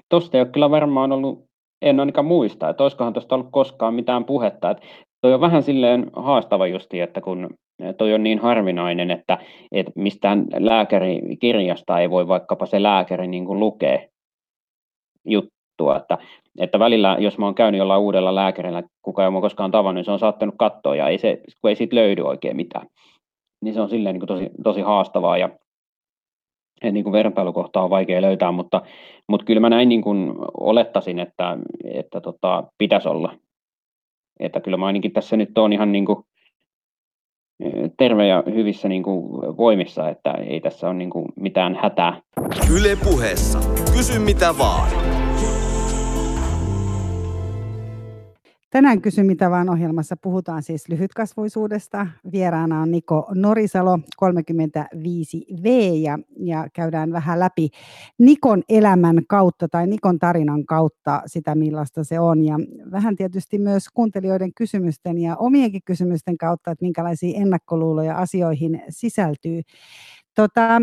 tuosta ei ole kyllä varmaan ollut, en ainakaan muista, että olisikohan tuosta ollut koskaan mitään puhetta. Että toi on vähän silleen haastava justi, että kun toi on niin harvinainen, että, että mistään lääkärikirjasta ei voi vaikkapa se lääkäri niin kuin lukea juttua, että, että välillä, jos mä oon käynyt jollain uudella lääkärillä, kuka ei ole koskaan tavannut, niin se on saattanut katsoa ja ei se, kun ei siitä löydy oikein mitään. Niin se on silleen niin kuin tosi, tosi haastavaa ja niin kuin vertailukohtaa on vaikea löytää, mutta, mutta kyllä mä näin niin kuin olettaisin, että, että tota, pitäisi olla. Että kyllä mä ainakin tässä nyt on ihan niin kuin terve ja hyvissä niin kuin voimissa, että ei tässä ole niin kuin mitään hätää. Yle puheessa. Kysy mitä vaan. Tänään Kysy mitä vaan ohjelmassa puhutaan siis lyhytkasvuisuudesta. Vieraana on Niko Norisalo, 35V, ja, ja käydään vähän läpi Nikon elämän kautta tai Nikon tarinan kautta sitä, millaista se on. Ja vähän tietysti myös kuuntelijoiden kysymysten ja omienkin kysymysten kautta, että minkälaisia ennakkoluuloja asioihin sisältyy. Tota,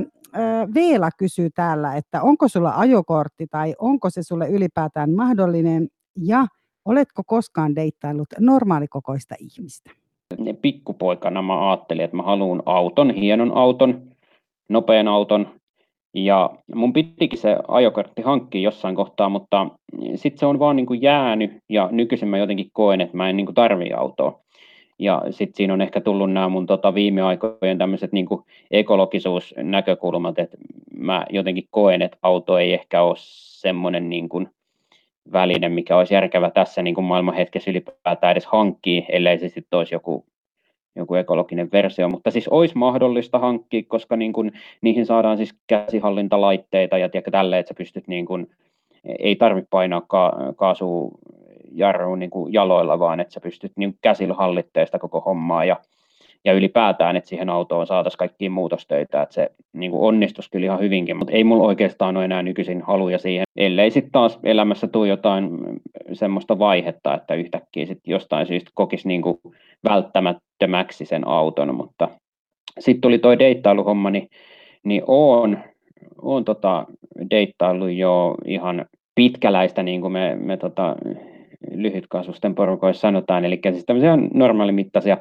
Veela kysyy täällä, että onko sulla ajokortti tai onko se sulle ylipäätään mahdollinen ja – Oletko koskaan deittaillut normaalikokoista ihmistä? Pikkupoikana mä ajattelin, että mä haluan auton, hienon auton, nopean auton. Ja mun pitikin se ajokortti hankkia jossain kohtaa, mutta sitten se on vaan niin kuin jäänyt ja nykyisin mä jotenkin koen, että mä en niin kuin tarvii autoa. Ja sitten siinä on ehkä tullut nämä mun tota viime aikojen tämmöiset niin ekologisuusnäkökulmat, että mä jotenkin koen, että auto ei ehkä ole semmoinen niin kuin väline, mikä olisi järkevä tässä niin kuin maailmanhetkessä ylipäätään edes hankkia, ellei se sitten olisi joku, joku ekologinen versio, mutta siis olisi mahdollista hankkia, koska niin kuin, niihin saadaan siis käsihallintalaitteita ja tiedätkö, tälle, että sä pystyt niin kuin, ei tarvitse painaa ka- kaasujarruun niin jaloilla, vaan että sä pystyt niin käsillä hallitteesta koko hommaa ja ja ylipäätään, että siihen autoon saataisiin kaikkia muutostöitä, että se niin kuin onnistuisi kyllä ihan hyvinkin, mutta ei mulla oikeastaan ole enää nykyisin haluja siihen, ellei sitten taas elämässä tule jotain semmoista vaihetta, että yhtäkkiä sitten jostain syystä kokisi niin kuin välttämättömäksi sen auton, mutta sitten tuli toi deittailuhomma, niin, niin oon, oon tota deittailu jo ihan pitkäläistä, niin kuin me, me tota, lyhytkasvusten porukoissa sanotaan, eli siis tämmöisiä normaalimittaisia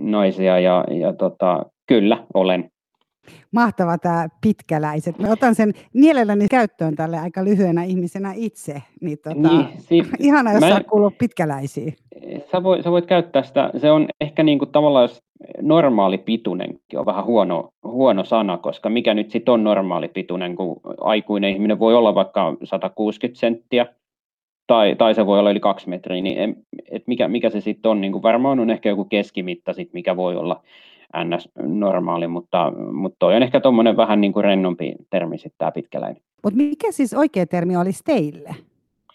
naisia ja, ja tota, kyllä olen. Mahtava tämä pitkäläiset. Mä otan sen mielelläni käyttöön tälle aika lyhyenä ihmisenä itse. Niin, tota, niin siis, ihana, jos mä, saa kuulua pitkäläisiin. Sä voit, sä voit käyttää sitä. Se on ehkä niin kuin tavallaan, jos normaali pituinenkin on vähän huono, huono sana, koska mikä nyt sitten on normaali pituinen, kun aikuinen ihminen voi olla vaikka 160 senttiä, tai, tai se voi olla yli kaksi metriä, niin en, et mikä, mikä se sitten on, niin kuin varmaan on ehkä joku keskimitta, sit, mikä voi olla ns. normaali, mutta, mutta toi on ehkä tuommoinen vähän niin kuin rennompi termi sitten tämä pitkäläinen. Mutta mikä siis oikea termi olisi teille?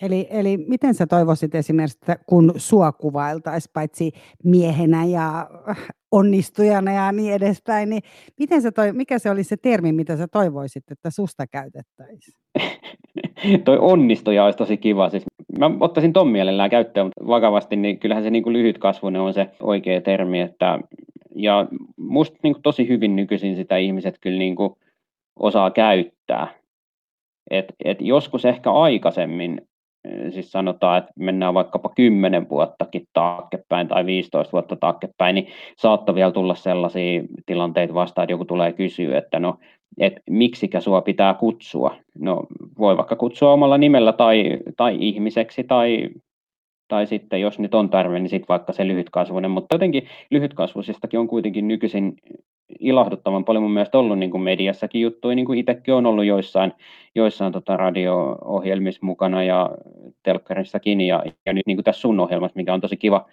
Eli, eli miten sä toivoisit esimerkiksi, että kun sua kuvailtaisiin paitsi miehenä ja onnistujana ja niin edespäin, niin miten sä toi, mikä se olisi se termi, mitä sä toivoisit, että susta käytettäisiin? toi onnistuja olisi tosi kiva. Siis mä ottaisin ton mielellään käyttöön, mutta vakavasti niin kyllähän se niin kuin lyhytkasvuinen on se oikea termi. Että, ja musta niin kuin tosi hyvin nykyisin sitä ihmiset kyllä niin kuin osaa käyttää. Et, et joskus ehkä aikaisemmin siis sanotaan, että mennään vaikkapa 10 vuottakin taaksepäin tai 15 vuotta taaksepäin, niin saattaa vielä tulla sellaisia tilanteita vastaan, että joku tulee kysyä, että no, et miksikä sua pitää kutsua. No, voi vaikka kutsua omalla nimellä tai, tai ihmiseksi tai, tai sitten jos nyt on tarve, niin sitten vaikka se lyhytkasvuinen, mutta jotenkin lyhytkasvuisistakin on kuitenkin nykyisin ilahduttavan paljon mun mielestä ollut niin kuin mediassakin juttuja, niin kuin itsekin on ollut joissain, joissain tota radio-ohjelmissa mukana ja telkkarissakin ja, ja nyt niin kuin tässä sun ohjelmassa, mikä on tosi kiva,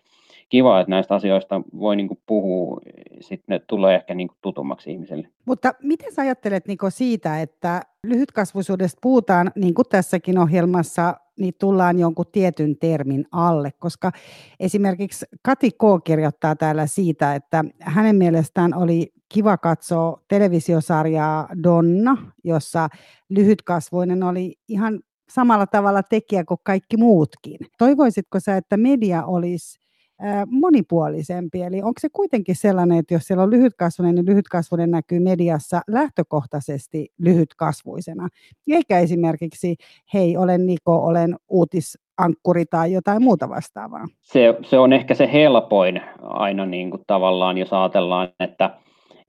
kiva, että näistä asioista voi niin kuin puhua, sitten ne tulee ehkä niin kuin tutummaksi ihmiselle. Mutta miten sä ajattelet niin siitä, että lyhytkasvuisuudesta puhutaan, niin kuin tässäkin ohjelmassa, niin tullaan jonkun tietyn termin alle, koska esimerkiksi Kati K. kirjoittaa täällä siitä, että hänen mielestään oli kiva katsoa televisiosarjaa Donna, jossa lyhytkasvuinen oli ihan samalla tavalla tekijä kuin kaikki muutkin. Toivoisitko sä, että media olisi monipuolisempi. Eli onko se kuitenkin sellainen, että jos siellä on lyhytkasvuinen, niin lyhytkasvuinen näkyy mediassa lähtökohtaisesti lyhytkasvuisena, eikä esimerkiksi hei, olen Niko, olen uutisankkuri tai jotain muuta vastaavaa. Se, se on ehkä se helpoin aina niin kuin tavallaan, jos ajatellaan, että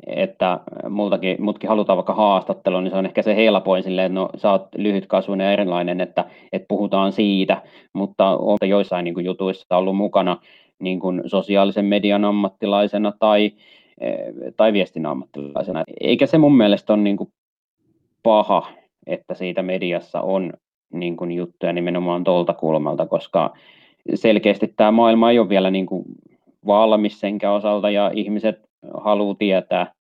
että multakin, mutkin halutaan vaikka haastattelua, niin se on ehkä se helpoin silleen, että no sä oot lyhytkasvuinen ja erilainen, että, että puhutaan siitä, mutta on joissain niin kuin jutuissa ollut mukana niin kuin sosiaalisen median ammattilaisena tai, eh, tai viestinnän ammattilaisena. Eikä se mun mielestä ole niin kuin paha, että siitä mediassa on niin kuin juttuja nimenomaan tuolta kulmalta, koska selkeästi tämä maailma ei ole vielä niin kuin valmis senkä osalta ja ihmiset haluaa tietää,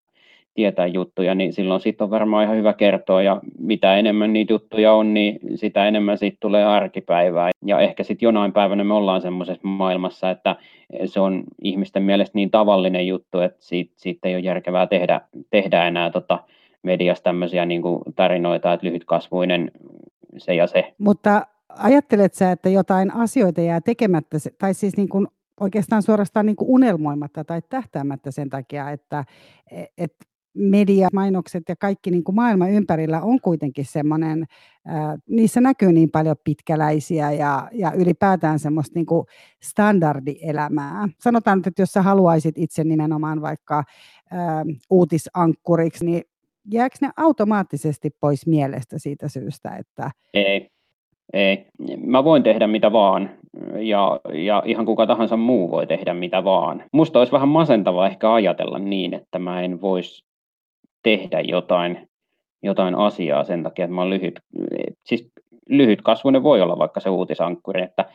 tietää juttuja, niin silloin siitä on varmaan ihan hyvä kertoa, ja mitä enemmän niitä juttuja on, niin sitä enemmän siitä tulee arkipäivää. Ja ehkä sitten jonain päivänä me ollaan semmoisessa maailmassa, että se on ihmisten mielestä niin tavallinen juttu, että siitä, siitä ei ole järkevää tehdä, tehdä enää tota mediassa tämmöisiä niin kuin tarinoita, että lyhytkasvuinen se ja se. Mutta ajattelet sä, että jotain asioita jää tekemättä, tai siis niin kuin oikeastaan suorastaan niin kuin unelmoimatta tai tähtäämättä sen takia, että e, et media, mainokset ja kaikki niin kuin maailma ympärillä on kuitenkin semmoinen, niissä näkyy niin paljon pitkäläisiä ja, ja ylipäätään semmoista niin kuin standardielämää. Sanotaan nyt, että jos sä haluaisit itse nimenomaan vaikka ää, uutisankkuriksi, niin jääkö ne automaattisesti pois mielestä siitä syystä, että... Ei, ei. Mä voin tehdä mitä vaan ja, ja ihan kuka tahansa muu voi tehdä mitä vaan. Musta olisi vähän masentavaa ehkä ajatella niin, että mä en voisi tehdä jotain, jotain asiaa sen takia, että mä oon lyhyt, siis lyhytkasvuinen voi olla vaikka se uutisankkuri, että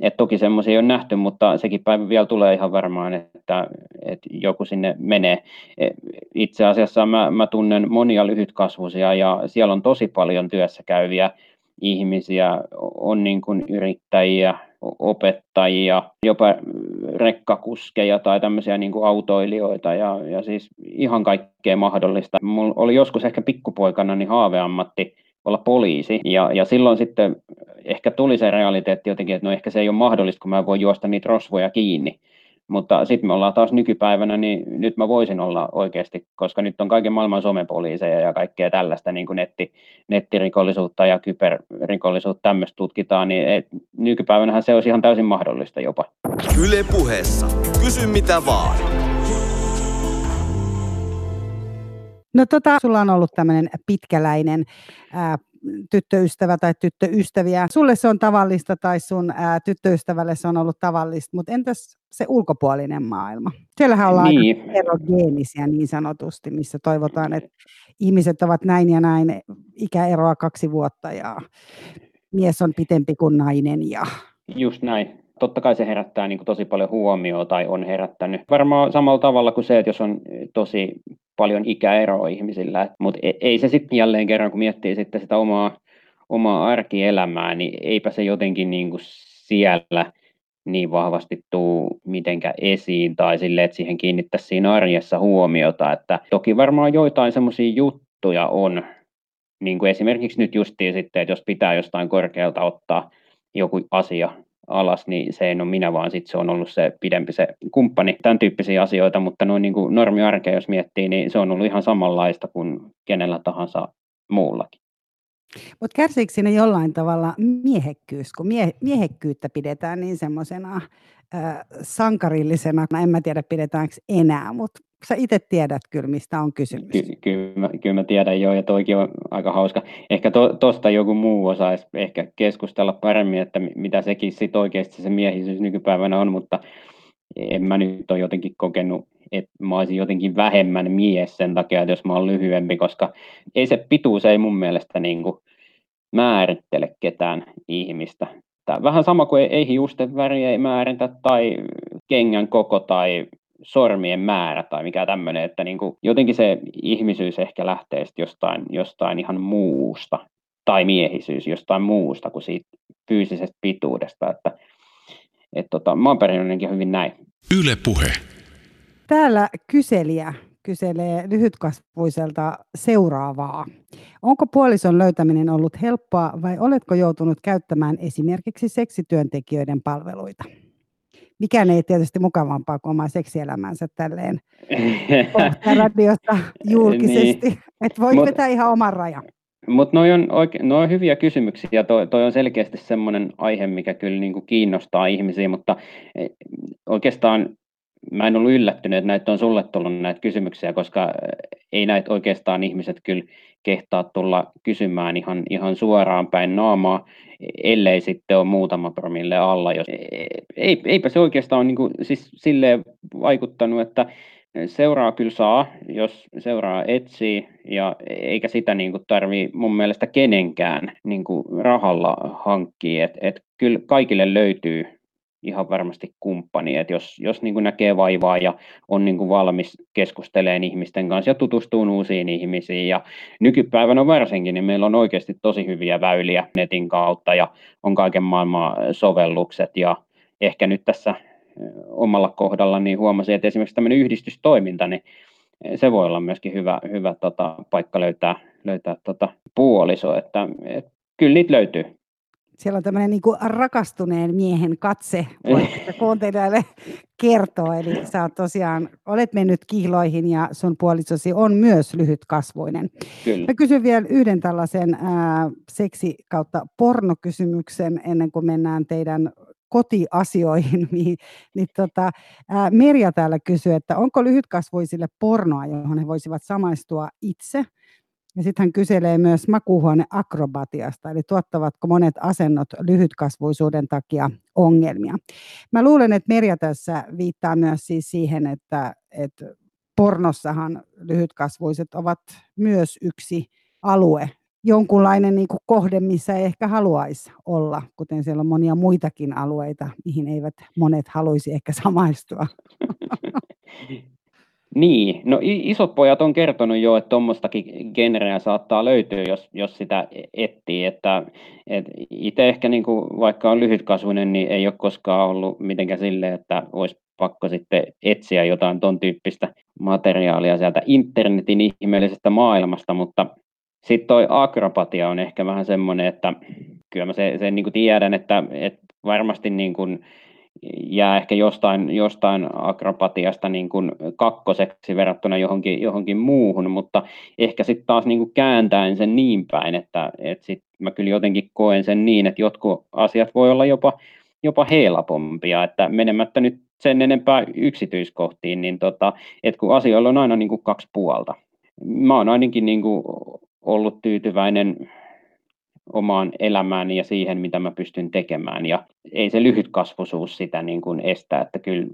et toki semmoisia on nähty, mutta sekin päivä vielä tulee ihan varmaan, että, että joku sinne menee. E, itse asiassa mä, mä tunnen monia lyhytkasvuisia ja siellä on tosi paljon työssä käyviä ihmisiä, on niin kuin yrittäjiä, opettajia, jopa rekkakuskeja tai tämmöisiä niin kuin autoilijoita ja, ja siis ihan kaikkea mahdollista. Mulla oli joskus ehkä pikkupoikana niin haaveammatti olla poliisi ja, ja silloin sitten ehkä tuli se realiteetti jotenkin, että no ehkä se ei ole mahdollista, kun mä voin juosta niitä rosvoja kiinni. Mutta sitten me ollaan taas nykypäivänä, niin nyt mä voisin olla oikeasti, koska nyt on kaiken maailman somepoliiseja ja kaikkea tällaista niin kuin netti, nettirikollisuutta ja kyberrikollisuutta tämmöistä tutkitaan, niin et, nykypäivänähän se olisi ihan täysin mahdollista jopa. Yle puheessa. Kysy mitä vaan. No tota, sulla on ollut tämmöinen pitkäläinen ää, tyttöystävä tai tyttöystäviä. Sulle se on tavallista tai sun ää, tyttöystävälle se on ollut tavallista, mutta entäs se ulkopuolinen maailma? Siellähän ollaan niin. erogeenisiä niin sanotusti, missä toivotaan, että ihmiset ovat näin ja näin, ikäeroa kaksi vuotta ja mies on pitempi kuin nainen. Ja... Just näin totta kai se herättää niin kuin tosi paljon huomioon tai on herättänyt. Varmaan samalla tavalla kuin se, että jos on tosi paljon ikäeroa ihmisillä, mutta e, ei se sitten jälleen kerran, kun miettii sitten sitä omaa, omaa arkielämää, niin eipä se jotenkin niin kuin siellä niin vahvasti tuu mitenkä esiin tai sille, että siihen kiinnittäisi siinä arjessa huomiota. Että toki varmaan joitain semmoisia juttuja on, niin kuin esimerkiksi nyt justiin sitten, että jos pitää jostain korkealta ottaa joku asia alas, niin se ei ole minä, vaan sitten se on ollut se pidempi se kumppani, tämän tyyppisiä asioita, mutta noin niin kuin normiarkea, jos miettii, niin se on ollut ihan samanlaista kuin kenellä tahansa muullakin. Mutta kärsiikö siinä jollain tavalla miehekkyys, kun mie- miehekkyyttä pidetään niin semmoisena sankarillisena, en mä tiedä pidetäänkö enää, mutta sä itse tiedät kyllä, mistä on kysymys. Ky- kyllä, mä, kyllä mä tiedän jo, ja toikin on aika hauska. Ehkä to, joku muu osaisi ehkä keskustella paremmin, että mitä sekin sit oikeasti se miehisyys nykypäivänä on, mutta en mä nyt ole jotenkin kokenut, että mä olisin jotenkin vähemmän mies sen takia, että jos mä oon lyhyempi, koska ei se pituus ei mun mielestä niin kuin määrittele ketään ihmistä. Tää vähän sama kuin ei hiusten väri ei määritä tai kengän koko tai sormien määrä tai mikä tämmöinen, että niin kuin jotenkin se ihmisyys ehkä lähtee jostain, jostain ihan muusta tai miehisyys jostain muusta kuin siitä fyysisestä pituudesta, että et tota, mä oon hyvin näin. Yle puhe. Täällä kyselijä kyselee lyhytkasvuiselta seuraavaa. Onko puolison löytäminen ollut helppoa vai oletko joutunut käyttämään esimerkiksi seksityöntekijöiden palveluita? Mikään ei tietysti mukavampaa kuin oma seksielämänsä tälleen radiosta julkisesti. niin. Että voit Mut, vetää ihan oman rajan. Mutta noi on, oike- noi on hyviä kysymyksiä ja toi, toi on selkeästi semmoinen aihe, mikä kyllä niinku kiinnostaa ihmisiä, mutta e, oikeastaan mä en ollut yllättynyt, että näitä on sulle tullut näitä kysymyksiä, koska ei näitä oikeastaan ihmiset kyllä kehtaa tulla kysymään ihan, ihan suoraan päin naamaa, ellei sitten ole muutama promille alla. Jos, ei, eipä se oikeastaan ole niin kuin, siis silleen vaikuttanut, että seuraa kyllä saa, jos seuraa etsii, ja eikä sitä niin kuin tarvii mun mielestä kenenkään niin kuin rahalla hankkia. Et, et kyllä kaikille löytyy ihan varmasti kumppani, että jos, jos niin kuin näkee vaivaa ja on niin kuin valmis keskustelemaan ihmisten kanssa ja tutustuu uusiin ihmisiin ja nykypäivänä varsinkin, niin meillä on oikeasti tosi hyviä väyliä netin kautta ja on kaiken maailman sovellukset. Ja ehkä nyt tässä omalla kohdalla niin huomasin, että esimerkiksi tämmöinen yhdistystoiminta, niin se voi olla myöskin hyvä, hyvä tota, paikka löytää, löytää tota, puoliso, että et, kyllä niitä löytyy. Siellä on tämmöinen niin rakastuneen miehen katse, voit kuuntelijalle kertoa. Eli sä oot tosiaan, olet mennyt kihloihin ja sun puolisosi on myös lyhytkasvoinen. Kyllä. Mä kysyn vielä yhden tällaisen ää, seksi kautta pornokysymyksen ennen kuin mennään teidän kotiasioihin, niin, niin tota, ää, Merja täällä kysyy, että onko lyhytkasvuisille pornoa, johon he voisivat samaistua itse? Ja sitten hän kyselee myös makuuhuone akrobatiasta, eli tuottavatko monet asennot lyhytkasvuisuuden takia ongelmia. Mä luulen, että Merja tässä viittaa myös siis siihen, että, että pornossahan lyhytkasvuiset ovat myös yksi alue, jonkunlainen niin kuin kohde, missä ei ehkä haluaisi olla, kuten siellä on monia muitakin alueita, mihin eivät monet haluaisi ehkä samaistua. Niin, no isot pojat on kertonut jo, että tuommoistakin genreä saattaa löytyä, jos, jos sitä etsii, että et itse ehkä niin kuin, vaikka on lyhytkasvuinen, niin ei ole koskaan ollut mitenkään silleen, että olisi pakko sitten etsiä jotain ton tyyppistä materiaalia sieltä internetin ihmeellisestä maailmasta, mutta sitten toi akrobatia on ehkä vähän semmoinen, että kyllä mä se, sen niin kuin tiedän, että, että varmasti niin kuin jää ehkä jostain, jostain akrobatiasta niin kuin kakkoseksi verrattuna johonkin, johonkin muuhun, mutta ehkä sitten taas niin kuin kääntäen sen niin päin, että, että sit mä kyllä jotenkin koen sen niin, että jotkut asiat voi olla jopa, jopa helpompia, että menemättä nyt sen enempää yksityiskohtiin, niin tota, että kun asioilla on aina niin kuin kaksi puolta. Mä oon ainakin niin kuin ollut tyytyväinen omaan elämääni ja siihen, mitä mä pystyn tekemään. Ja ei se lyhytkasvuisuus sitä niin kuin estä, että kyllä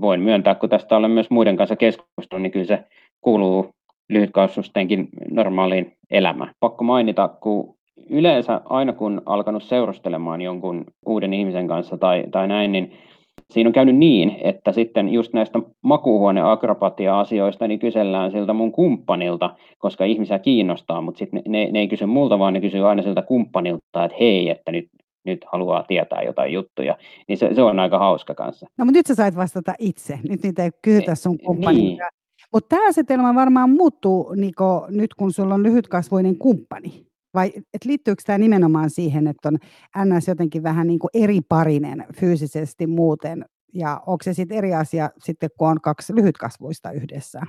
voin myöntää, kun tästä olen myös muiden kanssa keskustellut, niin kyllä se kuuluu lyhytkasvustenkin normaaliin elämään. Pakko mainita, kun yleensä aina kun alkanut seurustelemaan jonkun uuden ihmisen kanssa tai, tai näin, niin siinä on käynyt niin, että sitten just näistä makuuhuone-akrobatia-asioista niin kysellään siltä mun kumppanilta, koska ihmisiä kiinnostaa, mutta sitten ne, ne, ei kysy multa, vaan ne kysyy aina siltä kumppanilta, että hei, että nyt, nyt haluaa tietää jotain juttuja, niin se, se on aika hauska kanssa. No mutta nyt sä sait vastata itse, nyt niitä ei kysytä sun kumppanilta. Niin. Mutta tämä asetelma varmaan muuttuu Niko, nyt, kun sulla on lyhytkasvuinen kumppani. Vai et liittyykö tämä nimenomaan siihen, että on NS jotenkin vähän niin kuin eri parinen fyysisesti muuten, ja onko se sitten eri asia sitten, kun on kaksi lyhytkasvuista yhdessä?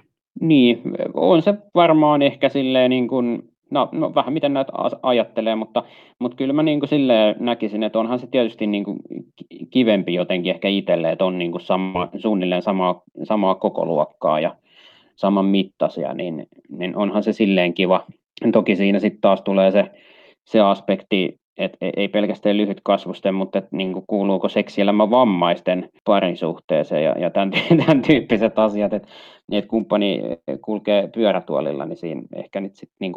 Niin, on se varmaan ehkä silleen niin kuin, no, no vähän miten näitä ajattelee, mutta, mutta kyllä mä niin kuin silleen näkisin, että onhan se tietysti niin kuin kivempi jotenkin ehkä itselle, että on niin kuin sama, suunnilleen samaa, samaa koko luokkaa ja saman mittaisia, niin, niin onhan se silleen kiva, Toki siinä sitten taas tulee se, se aspekti, että e, ei pelkästään lyhyt kasvusten, mutta että niin kuuluuko seksielämä vammaisten parisuhteeseen ja, ja tämän, tämän tyyppiset asiat, että, että kumppani kulkee pyörätuolilla, niin siinä ehkä nyt sitten niin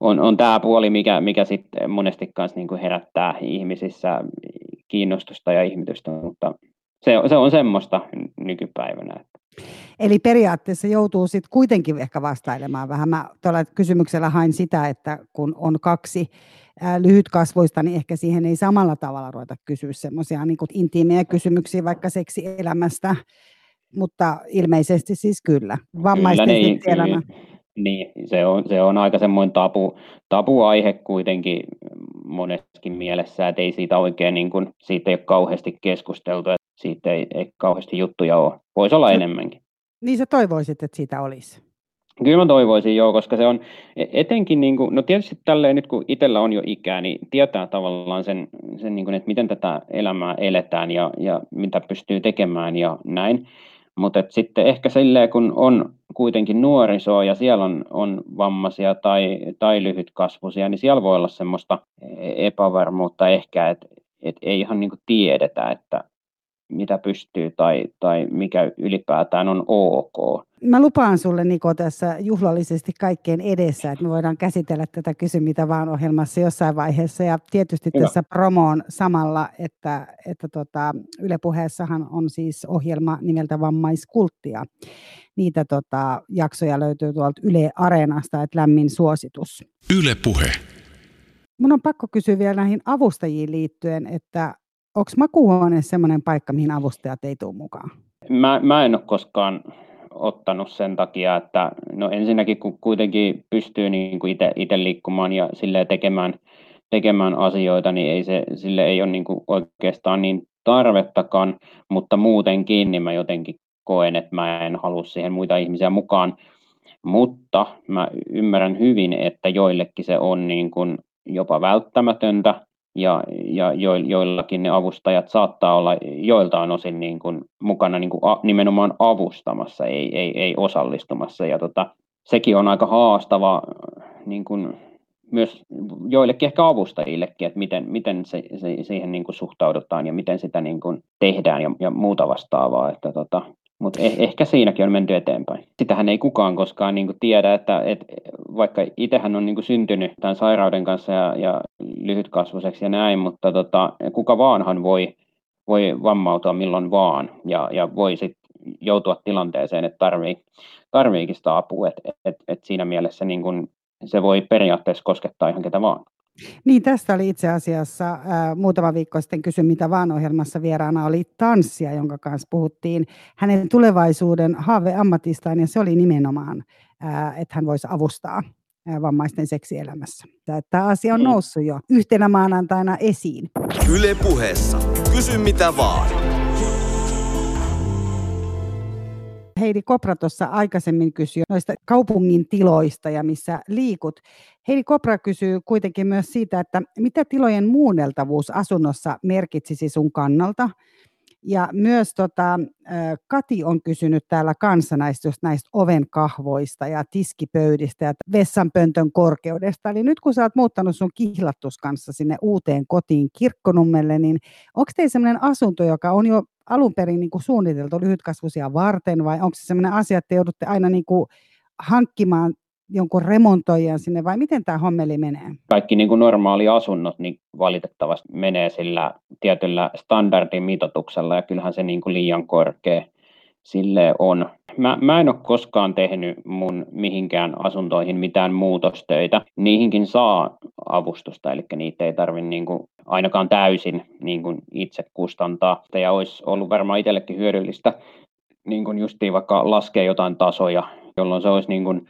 on, on tämä puoli, mikä, mikä sitten monesti kanssa niin herättää ihmisissä kiinnostusta ja ihmetystä, mutta se, se on semmoista nykypäivänä. Eli periaatteessa joutuu sitten kuitenkin ehkä vastailemaan vähän. Mä tuolla kysymyksellä hain sitä, että kun on kaksi lyhytkasvoista, niin ehkä siihen ei samalla tavalla ruveta kysyä semmoisia niin intiimejä kysymyksiä vaikka seksielämästä, mutta ilmeisesti siis kyllä. Vammaisten kyllä, niin, kyllä, niin, se on, se on aika semmoinen tabu, tabu-aihe kuitenkin moneskin mielessä, että ei siitä oikein, niin kuin, siitä ei ole kauheasti keskusteltu. Siitä ei, ei kauheasti juttuja ole. Voisi olla enemmänkin. Niin sä toivoisit, että siitä olisi? Kyllä mä toivoisin joo, koska se on e, etenkin, niin kuin, no tietysti tälleen nyt kun itsellä on jo ikää, niin tietää tavallaan sen, sen niin kuin, että miten tätä elämää eletään ja, ja mitä pystyy tekemään ja näin. Mutta sitten ehkä silleen, kun on kuitenkin nuorisoa ja siellä on, on vammaisia tai, tai lyhytkasvuisia, niin siellä voi olla semmoista epävarmuutta ehkä, että et ei ihan niin tiedetä, että mitä pystyy tai, tai mikä ylipäätään on ok. Mä lupaan sulle Niko tässä juhlallisesti kaikkeen edessä, että me voidaan käsitellä tätä Kysy mitä vaan ohjelmassa jossain vaiheessa. Ja tietysti Hyvä. tässä promoon samalla, että, että tota, Yle Puheessahan on siis ohjelma nimeltä Vammaiskulttia. Niitä tota, jaksoja löytyy tuolta Yle Areenasta, että lämmin suositus. Yle Puhe. Mun on pakko kysyä vielä näihin avustajiin liittyen, että onko makuuhuone sellainen paikka, mihin avustajat ei tule mukaan? Mä, mä en ole koskaan ottanut sen takia, että no ensinnäkin kun kuitenkin pystyy niin kuin itse liikkumaan ja sille tekemään, tekemään asioita, niin ei se, sille ei ole niin kuin oikeastaan niin tarvettakaan, mutta muutenkin niin mä jotenkin koen, että mä en halua siihen muita ihmisiä mukaan. Mutta mä ymmärrän hyvin, että joillekin se on niin kuin jopa välttämätöntä, ja, ja jo, joillakin ne avustajat saattaa olla joiltain osin niin kuin mukana niin kuin a, nimenomaan avustamassa, ei, ei, ei osallistumassa. Ja tota, sekin on aika haastava niin kuin myös joillekin ehkä avustajillekin, että miten, miten se, se, siihen niin kuin suhtaudutaan ja miten sitä niin kuin tehdään ja, ja muuta vastaavaa. Että tota, mutta eh, ehkä siinäkin on menty eteenpäin. Sitähän ei kukaan koskaan niin kuin tiedä, että, että vaikka itsehän on niin kuin syntynyt tämän sairauden kanssa ja, ja lyhytkasvuiseksi ja näin, mutta tota, kuka vaanhan voi, voi vammautua milloin vaan ja, ja voi sitten joutua tilanteeseen, että tarvii, tarviikin sitä apua. Et, et, et siinä mielessä niin kun se voi periaatteessa koskettaa ihan ketä vaan. Niin, tästä oli itse asiassa äh, muutama viikko sitten kysy mitä vaan ohjelmassa vieraana oli tanssia, jonka kanssa puhuttiin hänen tulevaisuuden haaveammatistaan ja se oli nimenomaan, äh, että hän voisi avustaa äh, vammaisten seksielämässä. Tämä asia on niin. noussut jo yhtenä maanantaina esiin. Yle puheessa. Kysy mitä vaan. Heidi Kopra tuossa aikaisemmin kysyi noista kaupungin tiloista ja missä liikut. Heidi Kopra kysyy kuitenkin myös siitä, että mitä tilojen muunneltavuus asunnossa merkitsisi sun kannalta. Ja myös tota, Kati on kysynyt täällä kanssa näistä, just näistä ovenkahvoista ja tiskipöydistä ja vessanpöntön korkeudesta. Eli nyt kun sä oot muuttanut sun kihlattus kanssa sinne uuteen kotiin Kirkkonummelle, niin onko teillä sellainen asunto, joka on jo alun perin niin suunniteltu lyhytkasvuisia varten vai onko se sellainen asia, että te joudutte aina niin hankkimaan jonkun remontoijan sinne vai miten tämä hommeli menee? Kaikki niin kuin normaali asunnot niin valitettavasti menee sillä tietyllä standardin mitoituksella ja kyllähän se niin kuin liian korkea sille on. Mä, mä en ole koskaan tehnyt mun mihinkään asuntoihin mitään muutostöitä. Niihinkin saa avustusta, eli niitä ei tarvitse niin ainakaan täysin niin kuin itse kustantaa. Ja olisi ollut varmaan itsellekin hyödyllistä niin kuin justiin vaikka laskea jotain tasoja, jolloin se olisi niin kuin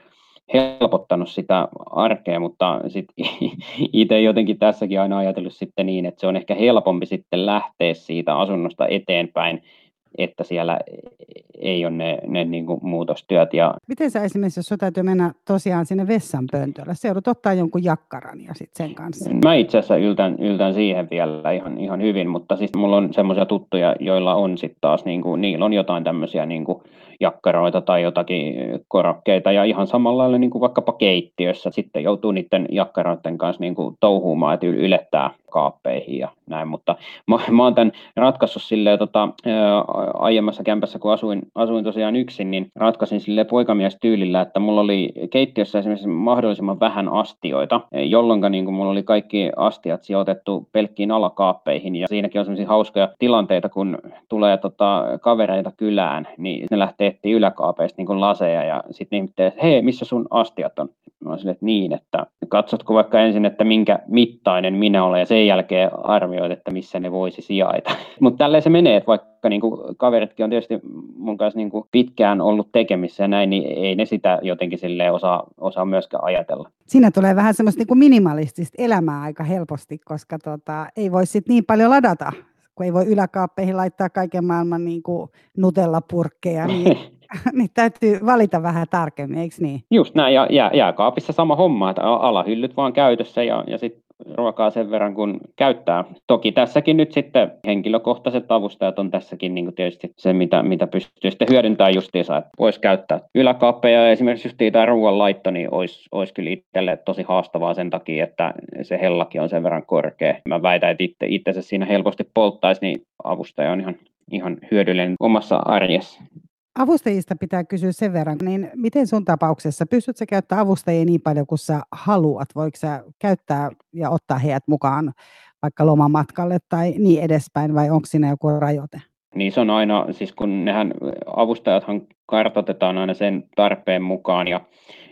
helpottanut sitä arkea, mutta sit itse jotenkin tässäkin aina ajatellut sitten niin, että se on ehkä helpompi sitten lähteä siitä asunnosta eteenpäin että siellä ei ole ne, ne niin kuin muutostyöt. Ja... Miten sä esimerkiksi, jos täytyy mennä tosiaan sinne vessanpöntölle, se joudut ottaa jonkun jakkaran ja sitten sen kanssa? Mä itse asiassa yltän, yltän siihen vielä ihan, ihan hyvin, mutta siis mulla on semmoisia tuttuja, joilla on sitten taas, niin kuin, niillä on jotain tämmöisiä niin kuin jakkaroita tai jotakin korokkeita ja ihan samalla lailla niin kuin vaikkapa keittiössä sitten joutuu niiden jakkaroiden kanssa niin kuin touhuumaan, että ylettää kaappeihin ja näin, mutta mä, mä oon tämän ratkaissut silleen tota, ää, aiemmassa kämpässä, kun asuin, asuin tosiaan yksin, niin ratkaisin sille poikamiestyylillä, että mulla oli keittiössä esimerkiksi mahdollisimman vähän astioita, jolloin niin mulla oli kaikki astiat sijoitettu pelkkiin alakaappeihin ja siinäkin on sellaisia hauskoja tilanteita, kun tulee tota, kavereita kylään, niin ne lähtee etsiä yläkaapeista niin laseja ja sitten ihmettelee, että hei, missä sun astiat on? Mä sille, että niin, että katsotko vaikka ensin, että minkä mittainen minä olen ja sen jälkeen arvioit, että missä ne voisi sijaita. Mutta tälleen se menee, että vaikka niin kuin kaveritkin on tietysti mun kanssa niin kuin pitkään ollut tekemissä ja näin, niin ei ne sitä jotenkin sille osaa, osaa myöskään ajatella. Siinä tulee vähän semmoista niin kuin minimalistista elämää aika helposti, koska tota, ei voi sitten niin paljon ladata kun ei voi yläkaappeihin laittaa kaiken maailman niin kuin nutellapurkkeja, niin, niin täytyy valita vähän tarkemmin, eikö niin? Just näin, ja jää, jääkaapissa sama homma, että alahyllyt vaan käytössä ja, ja sitten ruokaa sen verran, kun käyttää. Toki tässäkin nyt sitten henkilökohtaiset avustajat on tässäkin niin kuin tietysti se, mitä, mitä pystyy sitten hyödyntämään justiinsa, että voisi käyttää yläkaappeja ja esimerkiksi just tämä ruoanlaitto, niin olisi, olisi kyllä itselle tosi haastavaa sen takia, että se hellakin on sen verran korkea. Mä väitän, että itse, itse siinä helposti polttaisi, niin avustaja on ihan, ihan hyödyllinen omassa arjessa. Avustajista pitää kysyä sen verran, niin miten sun tapauksessa, pystytkö käyttämään avustajia niin paljon kuin sä haluat? Voiko sä käyttää ja ottaa heidät mukaan vaikka lomamatkalle tai niin edespäin, vai onko siinä joku rajoite? Niin se on aina, siis kun nehän avustajathan kartoitetaan aina sen tarpeen mukaan ja,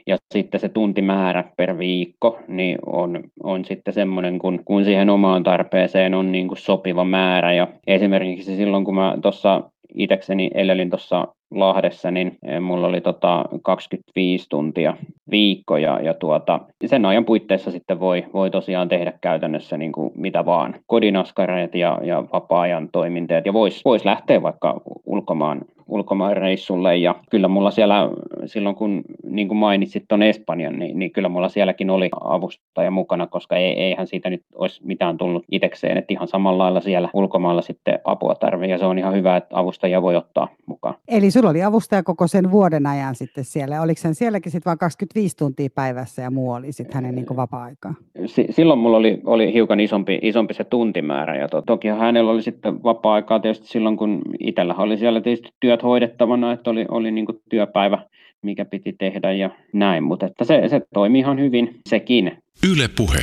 ja sitten se tuntimäärä per viikko niin on, on sitten semmoinen, kun, kun siihen omaan tarpeeseen on niin kuin sopiva määrä. Ja esimerkiksi silloin, kun mä tuossa itsekseni elelin tuossa Lahdessa, niin eh, mulla oli tota 25 tuntia viikko ja, ja tuota, sen ajan puitteissa sitten voi, voi tosiaan tehdä käytännössä niin kuin mitä vaan, kodinaskareet ja, ja vapaa-ajan toiminteet ja voisi vois lähteä vaikka ulkomaan ulkomaan reissulle ja kyllä mulla siellä silloin kun niin kuin mainitsit tuon Espanjan, niin, niin, kyllä mulla sielläkin oli avustaja mukana, koska ei, eihän siitä nyt olisi mitään tullut itsekseen, että ihan samalla lailla siellä ulkomailla sitten apua tarvii ja se on ihan hyvä, että avustajia voi ottaa mukaan. Eli sulla oli avustaja koko sen vuoden ajan sitten siellä, oliko sen sielläkin sitten vain 25 tuntia päivässä ja muu oli sitten hänen niin vapaa-aikaa? S- silloin mulla oli, oli hiukan isompi, isompi se tuntimäärä ja to, toki hänellä oli sitten vapaa-aikaa tietysti silloin, kun itsellä oli siellä tietysti työt hoidettavana, että oli, oli niin työpäivä, mikä piti tehdä ja näin, mutta että se, se toimi ihan hyvin sekin. Yle puhe.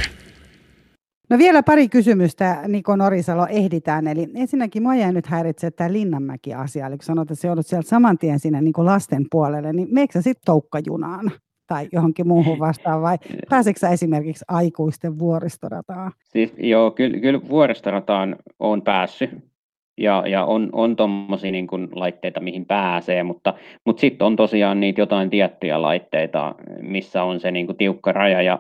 No vielä pari kysymystä Niko Norisalo ehditään. Eli ensinnäkin mua jäi nyt häiritsee tämä Linnanmäki-asia. Eli kun sanoit, että se joudut sieltä saman tien sinne niin lasten puolelle, niin meikö sä sitten toukkajunaan? tai johonkin muuhun vastaan, vai pääseekö esimerkiksi aikuisten vuoristorataan? Siis, joo, kyllä, kyllä vuoristorataan on päässyt ja, ja on, on tuommoisia niin laitteita, mihin pääsee, mutta, mutta sitten on tosiaan niitä jotain tiettyjä laitteita, missä on se niin kuin tiukka raja ja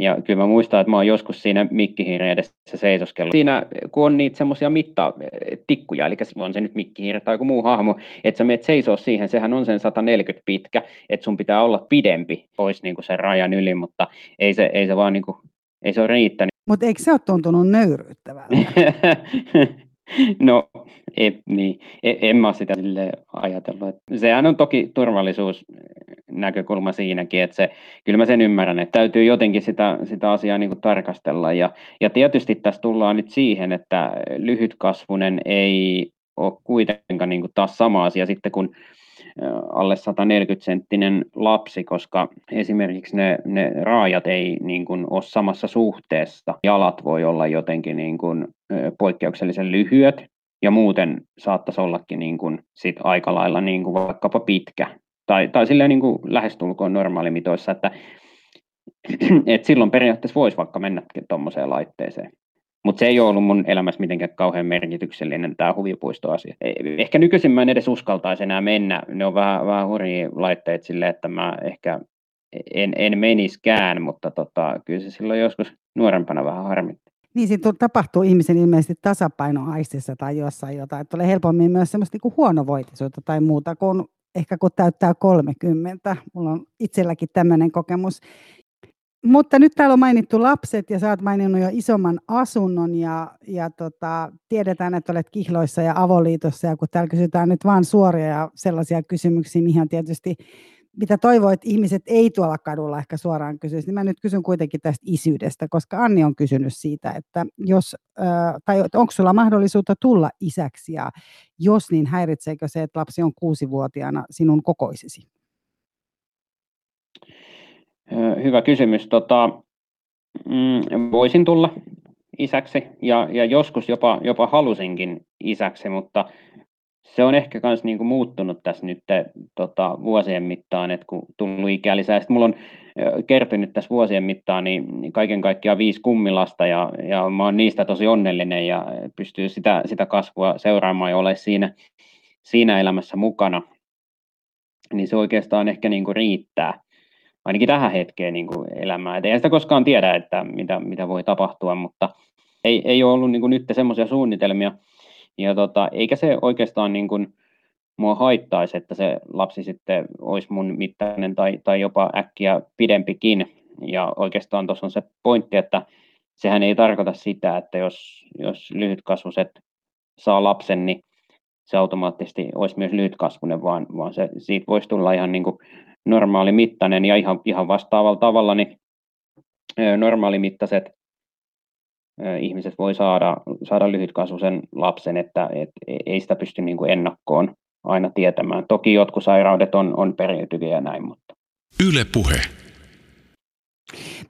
ja kyllä mä muistan, että mä oon joskus siinä mikkihiiren edessä seisoskellut. Siinä, kun on niitä semmoisia mittatikkuja, eli on se nyt mikkihiiri tai joku muu hahmo, että sä menet seisoo siihen, sehän on sen 140 pitkä, että sun pitää olla pidempi pois niin kuin sen rajan yli, mutta ei se, ei se vaan niin kuin, ei se ole riittänyt. Mutta eikö se ole tuntunut nöyryyttävältä? No, ei, niin, en, en mä sitä sille ajatellut. Sehän on toki turvallisuusnäkökulma siinäkin, että se, kyllä mä sen ymmärrän, että täytyy jotenkin sitä, sitä asiaa niin tarkastella. Ja, ja tietysti tässä tullaan nyt siihen, että lyhytkasvunen ei ole kuitenkaan niin taas sama asia sitten, kun alle 140-senttinen lapsi, koska esimerkiksi ne, ne raajat ei niin kuin ole samassa suhteessa. Jalat voi olla jotenkin niin kuin poikkeuksellisen lyhyet ja muuten saattaisi ollakin niin kuin sit aika lailla niin kuin vaikkapa pitkä tai, tai silleen niin kuin lähestulkoon normaalimitoissa, että et silloin periaatteessa voisi vaikka mennäkin tuommoiseen laitteeseen. Mutta se ei ole ollut mun elämässä mitenkään kauhean merkityksellinen tämä huvipuistoasia. Ehkä nykyisin mä en edes uskaltaisi enää mennä. Ne on vähän, vähän hurjia laitteet sille, että mä ehkä en, en meniskään, mutta tota, kyllä se silloin joskus nuorempana vähän harmitti. Niin, siinä tapahtuu ihmisen ilmeisesti tasapainoaistissa tai jossain jotain. Että tulee helpommin myös semmoista niin huonovointisuutta tai muuta kuin ehkä kun täyttää 30. Mulla on itselläkin tämmöinen kokemus. Mutta nyt täällä on mainittu lapset ja sä oot maininnut jo isomman asunnon ja, ja tota, tiedetään, että olet kihloissa ja avoliitossa ja kun täällä kysytään nyt vaan suoria ja sellaisia kysymyksiä, mihin on tietysti mitä toivoo, että ihmiset ei tuolla kadulla ehkä suoraan kysyisi, niin mä nyt kysyn kuitenkin tästä isyydestä, koska Anni on kysynyt siitä, että jos, tai onko sulla mahdollisuutta tulla isäksi ja jos niin häiritseekö se, että lapsi on kuusivuotiaana sinun kokoisesi? Hyvä kysymys. Tota, mm, voisin tulla isäksi ja, ja joskus jopa, jopa halusinkin isäksi, mutta se on ehkä myös niinku muuttunut tässä nyt tota, vuosien mittaan, että kun tullut ikää lisää. Sitten mulla on kertynyt tässä vuosien mittaan niin, niin kaiken kaikkiaan viisi kummilasta ja, ja mä oon niistä tosi onnellinen ja pystyy sitä, sitä kasvua seuraamaan ja olemaan siinä, siinä elämässä mukana. Niin se oikeastaan ehkä niinku riittää ainakin tähän hetkeen niin kuin elämää. Et eihän sitä koskaan tiedä, että mitä, mitä voi tapahtua, mutta ei, ei ole ollut niin kuin nyt semmoisia suunnitelmia. Ja tota, eikä se oikeastaan niin kuin, mua haittaisi, että se lapsi sitten olisi mun mittainen tai, tai jopa äkkiä pidempikin. Ja oikeastaan tuossa on se pointti, että sehän ei tarkoita sitä, että jos, jos lyhytkasvuset saa lapsen, niin se automaattisesti olisi myös lyhytkasvunen, vaan, vaan se, siitä voisi tulla ihan niin kuin normaali mittainen ja ihan, ihan vastaavalla tavalla niin normaalimittaiset ihmiset voi saada, saada lyhytkasvuisen lapsen, että et, ei sitä pysty niin kuin ennakkoon aina tietämään. Toki jotkut sairaudet on, on periytyviä ja näin, mutta... Yle puhe.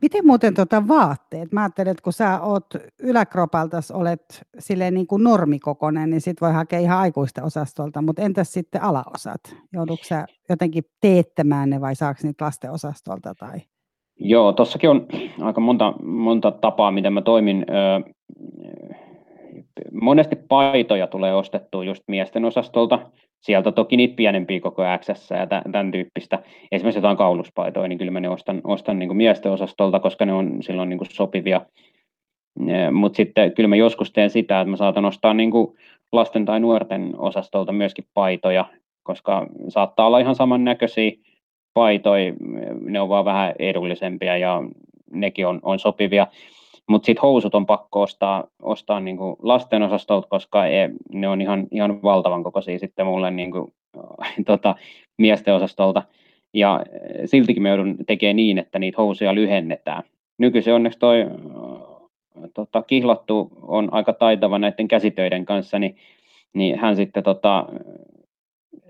Miten muuten tota vaatteet? Mä ajattelen, että kun sä oot yläkropaltas, olet silleen niin kuin normikokonen, niin sit voi hakea ihan aikuisten osastolta, mutta entäs sitten alaosat? Joudutko sä jotenkin teettämään ne vai saako niitä lasten osastolta? Tai? Joo, tossakin on aika monta, monta tapaa, miten mä toimin. Monesti paitoja tulee ostettua just miesten osastolta. Sieltä toki niitä pienempiä koko X ja tämän tyyppistä. Esimerkiksi jotain kauluspaitoja, niin kyllä mä ne ostan, ostan niin kuin miesten osastolta, koska ne on silloin niin kuin sopivia. Mutta sitten kyllä mä joskus teen sitä, että mä saatan ostaa niin kuin lasten tai nuorten osastolta myöskin paitoja, koska saattaa olla ihan samannäköisiä paitoja, ne on vaan vähän edullisempia ja nekin on, on sopivia. Mutta sitten housut on pakko ostaa, ostaa niinku lasten osastolta, koska ei, ne on ihan, ihan valtavan kokoisia sitten mulle niinku, tota, miesten osastolta. Ja siltikin me joudun tekemään niin, että niitä housuja lyhennetään. Nykyisin onneksi toi tota, kihlattu on aika taitava näiden käsitöiden kanssa, niin, niin hän sitten tota,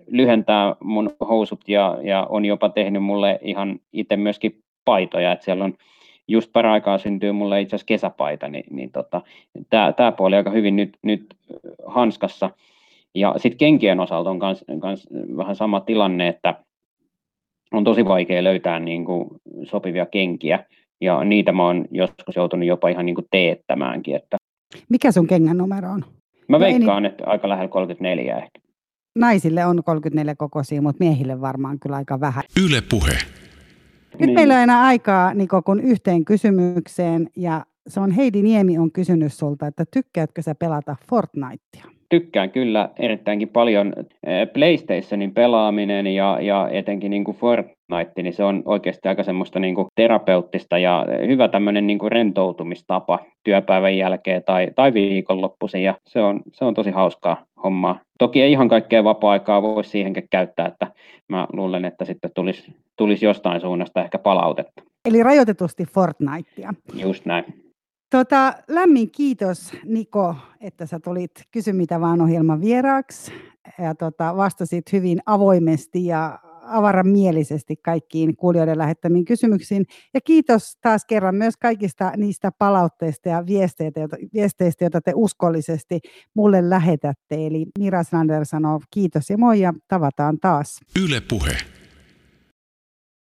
lyhentää mun housut ja, ja on jopa tehnyt mulle ihan itse myöskin paitoja, että siellä on just paraikaa syntyy mulle itse asiassa kesäpaita, niin, niin tota, tämä puoli aika hyvin nyt, nyt hanskassa. Ja sitten kenkien osalta on kans, kans vähän sama tilanne, että on tosi vaikea löytää niin kuin sopivia kenkiä, ja niitä mä oon joskus joutunut jopa ihan niin kuin teettämäänkin. Että Mikä sun kengän numero on? Mä veikkaan, niin... että aika lähellä 34 ehkä. Naisille on 34 kokoisia, mutta miehille varmaan kyllä aika vähän. Yle puhe. Nyt niin. meillä on enää aikaa Niko kun yhteen kysymykseen ja se on Heidi Niemi on kysynyt sulta, että tykkäätkö sä pelata Fortnitea? Tykkään kyllä erittäinkin paljon. PlayStationin pelaaminen ja, ja etenkin niin kuin Fortnite, niin se on oikeasti aika semmoista niin kuin terapeuttista ja hyvä tämmöinen niin kuin rentoutumistapa työpäivän jälkeen tai, tai viikonloppuisin ja se on, se on tosi hauskaa hommaa. Toki ei ihan kaikkea vapaa-aikaa voi siihenkin käyttää, että mä luulen, että sitten tulisi, tulisi jostain suunnasta ehkä palautetta. Eli rajoitetusti Fortnitea. Just näin. Tota, lämmin kiitos Niko, että sä tulit Kysy mitä vaan ohjelman vieraaksi ja tota, vastasit hyvin avoimesti ja avaramielisesti kaikkiin kuulijoiden lähettämiin kysymyksiin. Ja kiitos taas kerran myös kaikista niistä palautteista ja viesteistä, joita, viesteistä, te uskollisesti mulle lähetätte. Eli Mira Sander sanoo kiitos ja moi ja tavataan taas. Yle Puhe.